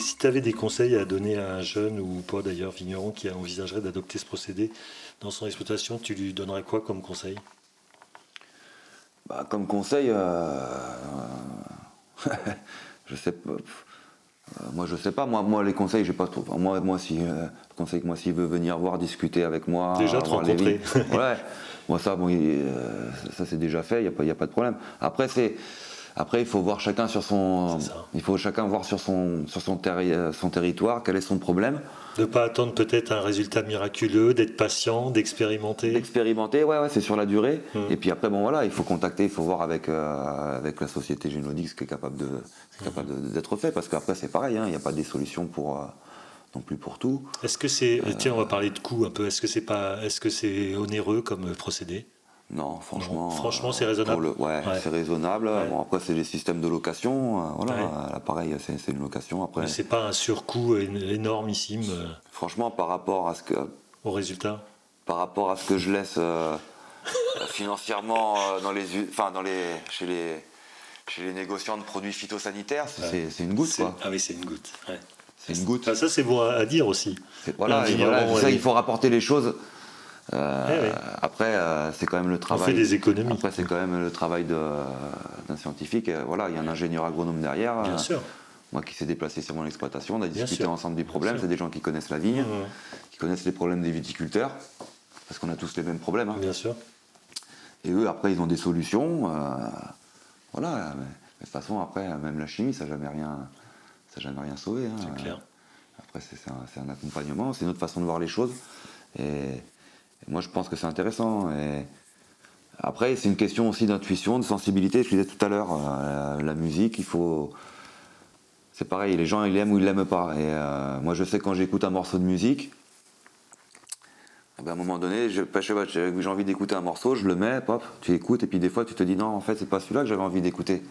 Si tu avais des conseils à donner à un jeune ou pas d'ailleurs vigneron qui envisagerait d'adopter ce procédé dans son exploitation, tu lui donnerais quoi comme conseil? Bah, comme conseil, euh, je sais pas. euh, moi, je sais pas. Moi, moi les conseils, j'ai pas trop. Moi, moi, si euh, le conseil que moi, s'il veut venir voir, discuter avec moi, Déjà te rencontrer. ouais. Moi, ça, bon, euh, ça c'est déjà fait. Il y a a pas de problème. Après, c'est. Après, il faut voir chacun sur son. Il faut chacun voir sur son sur son, terri- euh, son territoire quel est son problème. De pas attendre peut-être un résultat miraculeux, d'être patient, d'expérimenter. D'expérimenter, ouais, ouais, c'est sur la durée. Mm. Et puis après, bon voilà, il faut contacter, il faut voir avec, euh, avec la société Génodix ce qui est capable d'être fait, parce qu'après c'est pareil, hein, il n'y a pas des solutions pour euh, non plus pour tout. Est-ce que c'est tiens on va parler de coût un peu. Est-ce que c'est pas est-ce que c'est onéreux comme procédé? Non, franchement. Non, franchement, euh, c'est raisonnable. le- ouais, Ouais. c'est raisonnable. Ouais. Bon, après, c'est les systèmes de location. euh, voilà, Ouais. là, pareil, c'est c'est une location. Après, Mais C'est pas un surcoût énormissime euh, franchement, par rapport à ce que au résultat? par rapport à ce que je laisse euh, financièrement euh, dans les, enfin, dans les, chez, les, chez les négociants de produits phytosanitaires, c'est une goutte. C'est- Quoi. Ah oui, c'est une goutte. ouais. C'est une goutte. Ah, ça, c'est bon à, dire aussi. Voilà, et ça, il faut rapporter les choses. Euh, ouais. Après, euh, c'est quand même le On travail. fait des économies. Après, c'est quand même le travail d'un scientifique. Et voilà, il y a un ingénieur agronome derrière. Bien euh, sûr. Moi qui s'est déplacé sur mon exploitation, on a discuté ensemble des problèmes. C'est des gens qui connaissent la vigne, qui connaissent les problèmes des viticulteurs, parce qu'on a tous les mêmes problèmes. hein. Bien sûr. Et eux, après, ils ont des solutions. euh, voilà. Mais de toute façon, après, même la chimie, ça n'a jamais rien, ça a jamais rien sauvé. hein. C'est clair. Après, c'est un, accompagnement, c'est une autre façon de voir les choses. Et, et moi, je pense que c'est intéressant. Et après, c'est une question aussi d'intuition, de sensibilité. Je disais tout à l'heure, euh, la, la musique, il faut. C'est pareil, les gens, ils l'aiment ou ils l'aiment pas. Et euh, moi, je sais que quand j'écoute un morceau de musique, eh ben, à un moment donné, j'ai envie d'écouter un morceau, je le mets, pop, tu écoutes, et puis des fois, tu te dis non, en fait, c'est pas celui-là que j'avais envie d'écouter.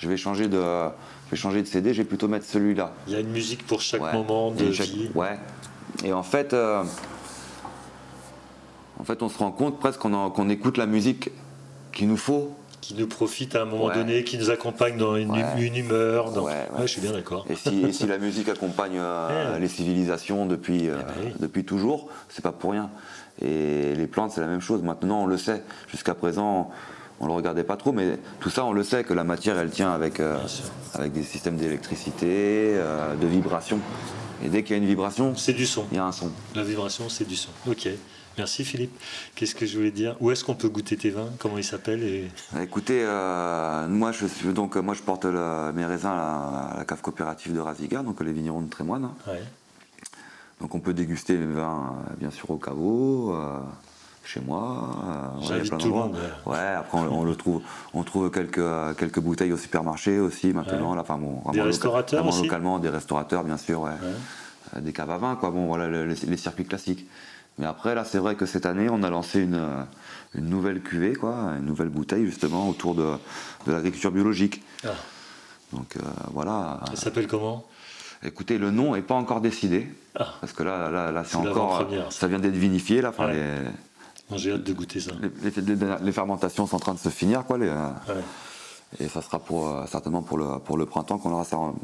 Je vais changer de, je vais changer de CD, je vais plutôt mettre celui-là. Il y a une musique pour chaque Ouais. moment de chaque- vie. Ouais. Et en fait, euh, en fait, on se rend compte presque qu'on écoute la musique qu'il nous faut qui nous profite à un moment Ouais. donné, qui nous accompagne dans une, Ouais. une humeur. Dans... Ouais, je suis bien d'accord. Et si, et si la musique accompagne euh, Ouais. les civilisations depuis, euh, Eh ben oui. depuis toujours, c'est pas pour rien. Et les plantes, c'est la même chose. Maintenant, on le sait. Jusqu'à présent, on le regardait pas trop, mais tout ça, on le sait que la matière, elle tient avec, euh, avec des systèmes d'électricité, euh, de vibration. Et dès qu'il y a une vibration, C'est du son. il y a un son. La vibration, c'est du son. Ok. Merci Philippe. Qu'est-ce que je voulais dire? Où est-ce qu'on peut goûter tes vins? Comment ils s'appellent et... Écoutez, euh, moi je suis donc moi je porte le- mes raisins à la, à la cave coopérative de Raziga, donc les vignerons de Trémoine. Ouais. Donc on peut déguster mes vins bien sûr au caveau, chez moi. euh, plein tout le monde, Ouais, après on, on le trouve, on trouve quelques quelques bouteilles au supermarché aussi maintenant. Ouais. Là, enfin bon, Des restaurateurs aussi localement, des restaurateurs bien sûr, ouais. Ouais. Euh, des caves à vin, quoi. Bon voilà le- les, les circuits classiques. Mais après là, c'est vrai que cette année, on a lancé une, euh, une nouvelle cuvée, quoi, une nouvelle bouteille justement autour de, de l'agriculture biologique. Ah, Donc euh, voilà. ça s'appelle comment? Écoutez, le nom n'est pas encore décidé. Ah. Parce que là, là, là c'est encore. ça. Vient d'être vinifié, là. Enfin, Ouais. les, J'ai hâte de goûter ça. les, les- les- les fermentations sont en train de se finir, quoi. les, euh, Ouais. et ça sera pour, euh, certainement pour le, pour le printemps qu'on aura ça. En,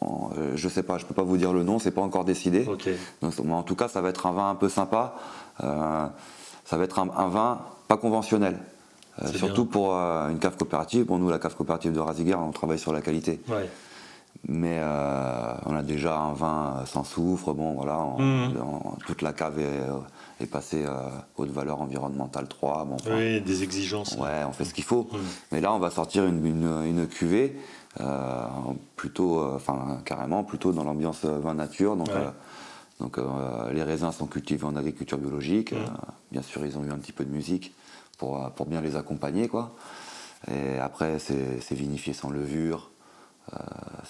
en- euh, je sais pas, je peux pas vous dire le nom, c'est pas encore décidé. Ok. Donc, mais en tout cas, ça va être un vin un peu sympa. Euh, ça va être un, un vin pas conventionnel. Euh, surtout bien. pour euh, une cave coopérative. Bon, nous, la cave coopérative de Raziguer, on travaille sur la qualité. Ouais. Mais on a déjà un vin sans soufre. Bon, voilà, on- on- toute la cave est, est passée euh, haute valeur environnementale 3. Bon, enfin, Oui, des exigences. Ouais, on fait ce qu'il faut. Mais là, on va sortir une, une, une cuvée, euh, plutôt, euh, enfin, carrément, plutôt dans l'ambiance vin nature. Donc, Ouais. donc les raisins sont cultivés en agriculture biologique. Bien sûr, ils ont eu un petit peu de musique pour, pour bien les accompagner, quoi. Et après, c'est vinifié sans levure, euh,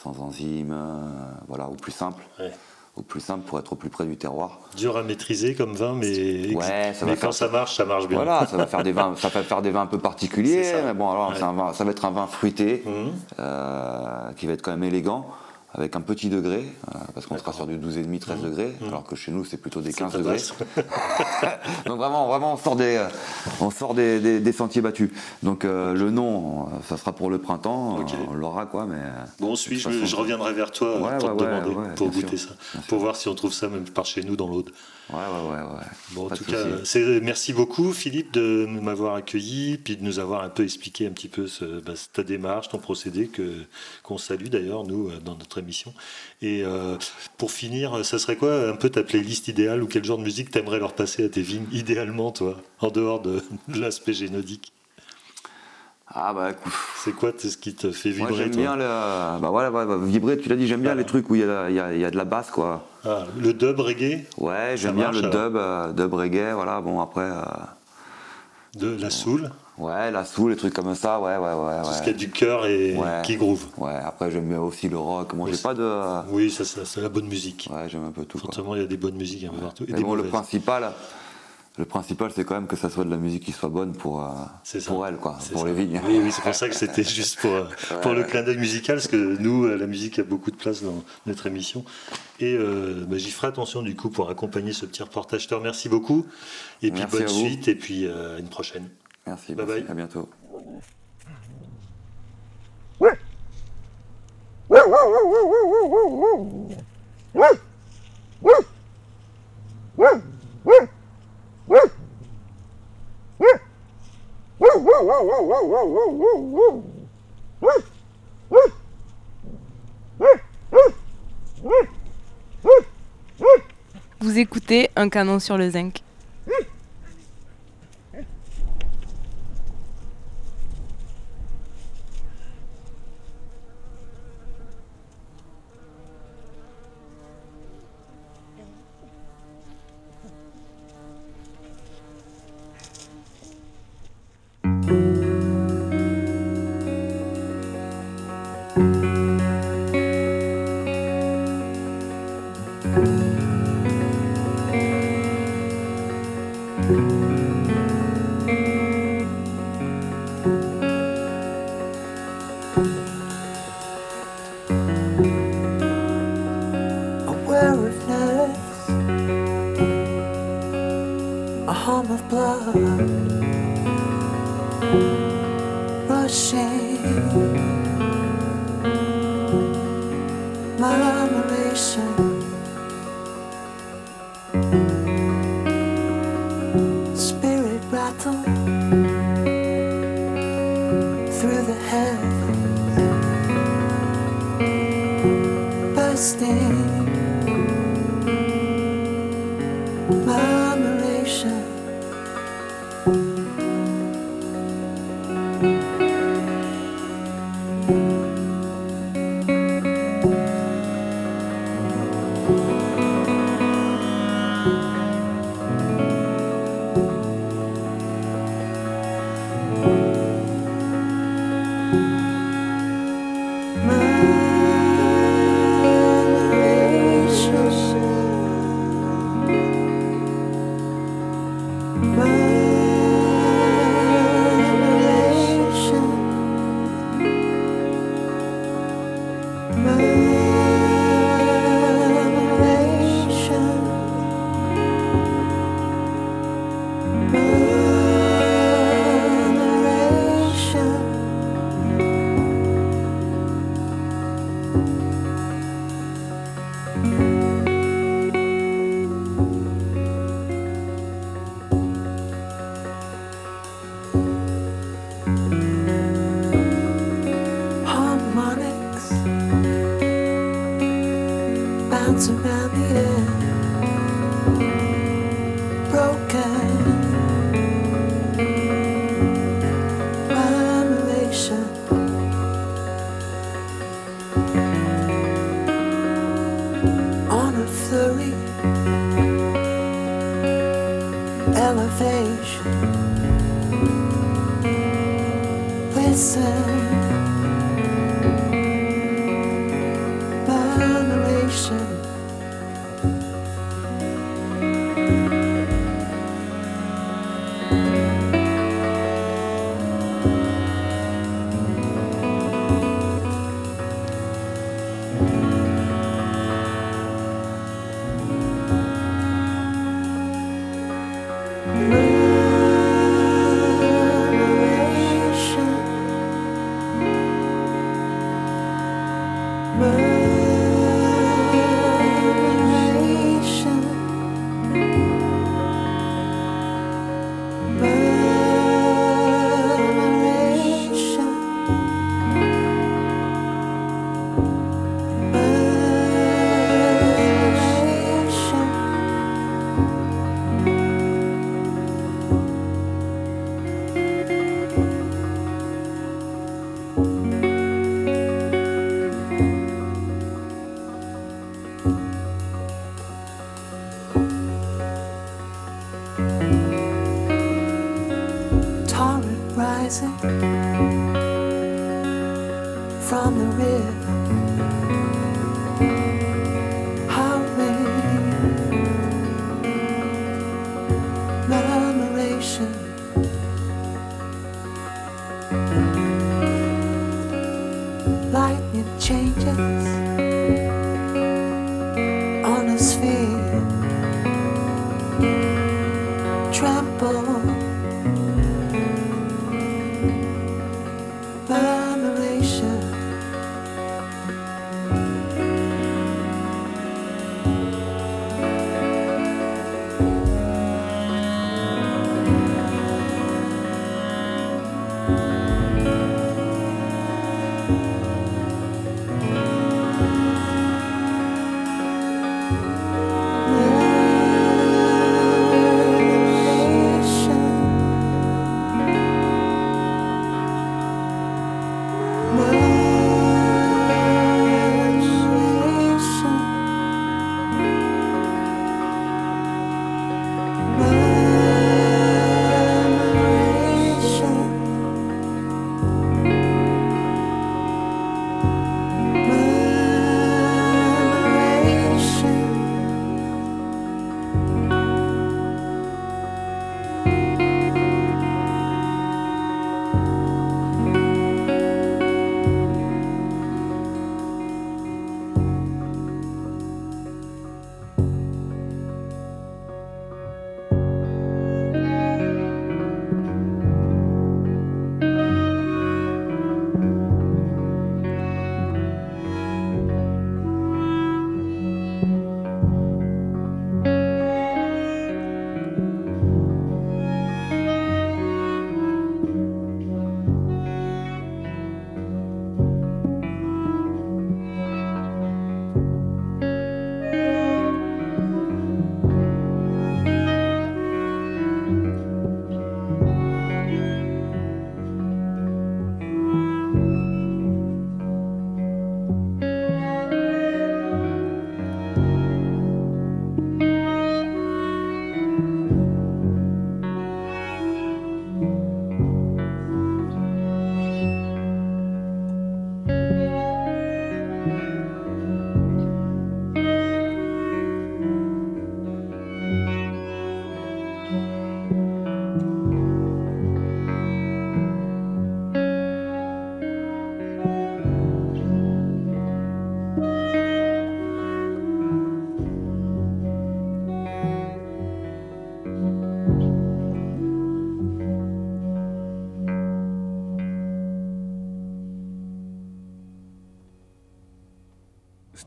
sans enzymes, euh, voilà, au plus simple. Ouais. Au plus simple pour être au plus près du terroir. Dur à maîtriser comme vin, mais, Ouais, ça mais va quand faire- ça marche, ça marche bien. Voilà, ça va faire des vins, ça va faire des vins un peu particuliers, mais bon, alors Ouais. c'est un vin- ça va être un vin fruité, Mhm. euh, qui va être quand même élégant, avec un petit degré, euh, parce qu'on sera sur du 12,5, 13 degrés, alors que chez nous c'est plutôt des Mhm. C'est 15 pas degrés. Donc vraiment, vraiment on sort des, euh, on sort des, des- des sentiers battus. Donc euh, le nom, ça sera pour le printemps, on l'aura quoi, mais. Bon, toute je, reviendrai vers toi Ouais, pour ouais, te ouais, demander, ouais, pour bien goûter sûr, ça, pour voir si on trouve ça même par chez nous dans l'Aude. Ouais, ouais, ouais, ouais. Bon, en tout cas, merci beaucoup Philippe de m'avoir accueilli, puis de nous avoir un peu expliqué un petit peu ce- bah, ta démarche, ton procédé, que qu'on salue d'ailleurs nous dans notre émission. Et euh, pour finir, ça serait quoi un peu ta playlist idéale ou quel genre de musique t'aimerais leur passer à tes vignes idéalement, toi, en dehors de, de l'aspect génodique? Ah bah. C'est quoi ce qui te fait Moi vibrer j'aime toi? bien le, bah voilà, ouais, bah, vibrer, tu l'as dit, j'aime bien Ah. les trucs où il y, a il y a- il y a de la basse quoi. Ah, Le dub reggae, Ouais, j'aime bien marche, le dub, euh, dub reggae, voilà, bon après, euh, de la soul, ouais, la soul, les trucs comme ça, ouais, ouais, ouais. tout ce qui a du cœur et Ouais. qui groove. Ouais, après j'aime bien aussi le rock, moi Oui, j'ai pas de... Oui, ça, ça, c'est la bonne musique. Ouais, j'aime un peu tout quoi. Fortement, il y a des bonnes musiques un peu partout. Et Mais des bon, le principal, le principal c'est quand même que ça soit de la musique qui soit bonne pour, euh, pour elle, quoi, pour ça. les vignes. Oui, oui, c'est pour ça que c'était juste pour, euh, pour le clin d'œil musical, parce que nous, euh, la musique a beaucoup de place dans notre émission. Et euh, bah, j'y ferai attention du coup pour accompagner ce petit reportage. Je te remercie beaucoup. Et puis Merci bonne suite, et puis euh, à une prochaine. Merci, Bye merci, bye. à bientôt. Vous écoutez un canon sur le zinc.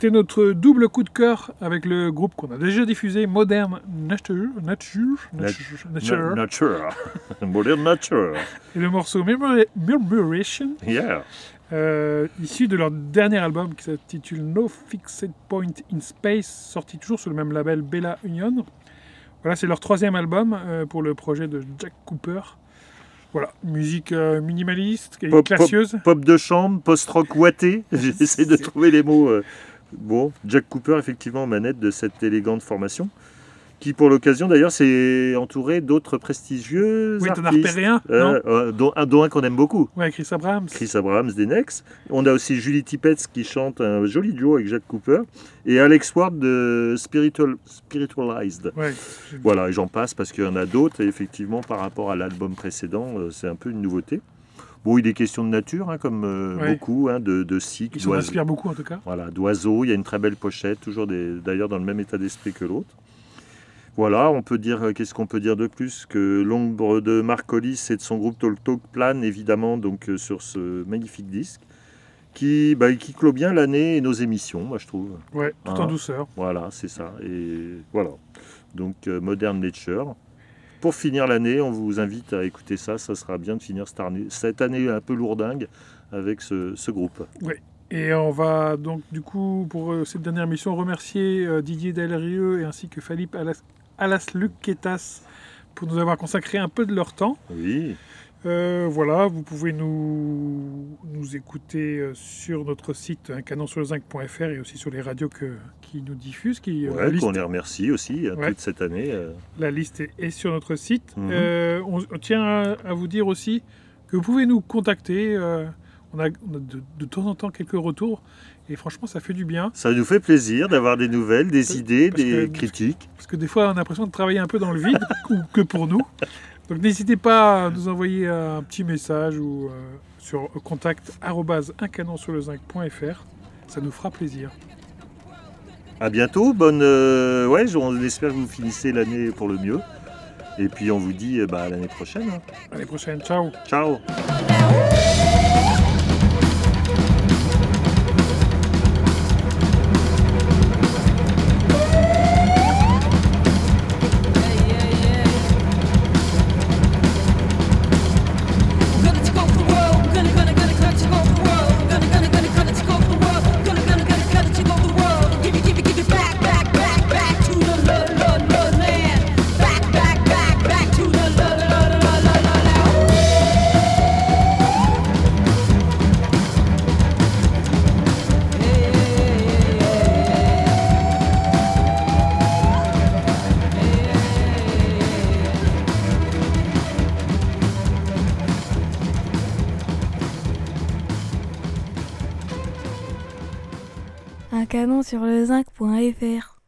C'était notre double coup de cœur avec le groupe qu'on a déjà diffusé, Modern Nature. Nature, Nature, Nature. Na- Nature. Modern Nature. et le morceau Murmur- Murmuration, Yeah. euh, issu de leur dernier album qui s'intitule No Fixed Point in Space, sorti toujours sur le même label Bella Union. Voilà, c'est leur troisième album euh, pour le projet de Jack Cooper. Voilà, musique euh, minimaliste, et Pop, pop, classieuse. pop de chambre, post-rock ouaté. J'essaie de trouver les mots. Bon, Jack Cooper, effectivement, aux manettes de cette élégante formation, qui, pour l'occasion, d'ailleurs, s'est entouré d'autres prestigieux Oui, t'en as artistes. repéré un, Euh, euh, dont, un, dont un qu'on aime beaucoup. Ouais, Chris Abrams. Chris Abrams des Nex. On a aussi Julie Tippett qui chante un joli duo avec Jack Cooper. Et Alex Ward de Spiritual, Spiritualized. Ouais. Voilà, et j'en passe parce qu'il y en a d'autres. Et effectivement, par rapport à l'album précédent, euh, c'est un peu une nouveauté. Bon, il est question de nature, hein, comme euh, beaucoup, hein, de, de cycles, d'oiseaux. inspirent beaucoup en tout cas. Voilà, d'oiseaux. Il y a une très belle pochette, toujours d'ailleurs dans le même état d'esprit que l'autre. Voilà, on peut dire, euh, qu'est-ce qu'on peut dire de plus que l'ombre de Marc Collis et de son groupe Talk Talk plane évidemment donc euh, sur ce magnifique disque qui, bah, qui clôt bien l'année et nos émissions, moi je trouve. Ouais, tout en Hein. douceur. Voilà, c'est ça. Et voilà. Donc euh, Modern Nature. Pour finir l'année, on vous invite à écouter ça. Ça sera bien de finir cette année, cette année un peu lourdingue avec ce, ce groupe. Et on va donc du coup pour euh, cette dernière mission remercier euh, Didier Delrieux et ainsi que Philippe Alas, Alas Luquetas pour nous avoir consacré un peu de leur temps. Oui. Euh, voilà, vous pouvez nous, nous écouter euh, sur notre site canonsurlezinc.fr et aussi sur les radios que, qui nous diffusent. Qui, euh, la, Ouais, liste, qu'on les remercie aussi hein, Ouais. toute cette année. euh. la liste est, est sur notre site. Mhm. Euh, on, on tient à, à vous dire aussi que vous pouvez nous contacter. on a, on a de, de temps en temps quelques retours et franchement ça fait du bien. Ça nous fait plaisir d'avoir des nouvelles, des idées, parce des que- critiques. Parce que des fois, on a l'impression de travailler un peu dans le vide, ou que pour nous. Donc n'hésitez pas à nous envoyer un petit message ou euh, sur contact zinc.fr. Ça nous fera plaisir. À bientôt. Bonne. euh, ouais, on espère que vous finissez l'année pour le mieux. Et puis on vous dit euh, bah, à l'année prochaine. hein. À l'année prochaine. Ciao. Ciao. Sur le zinc.fr.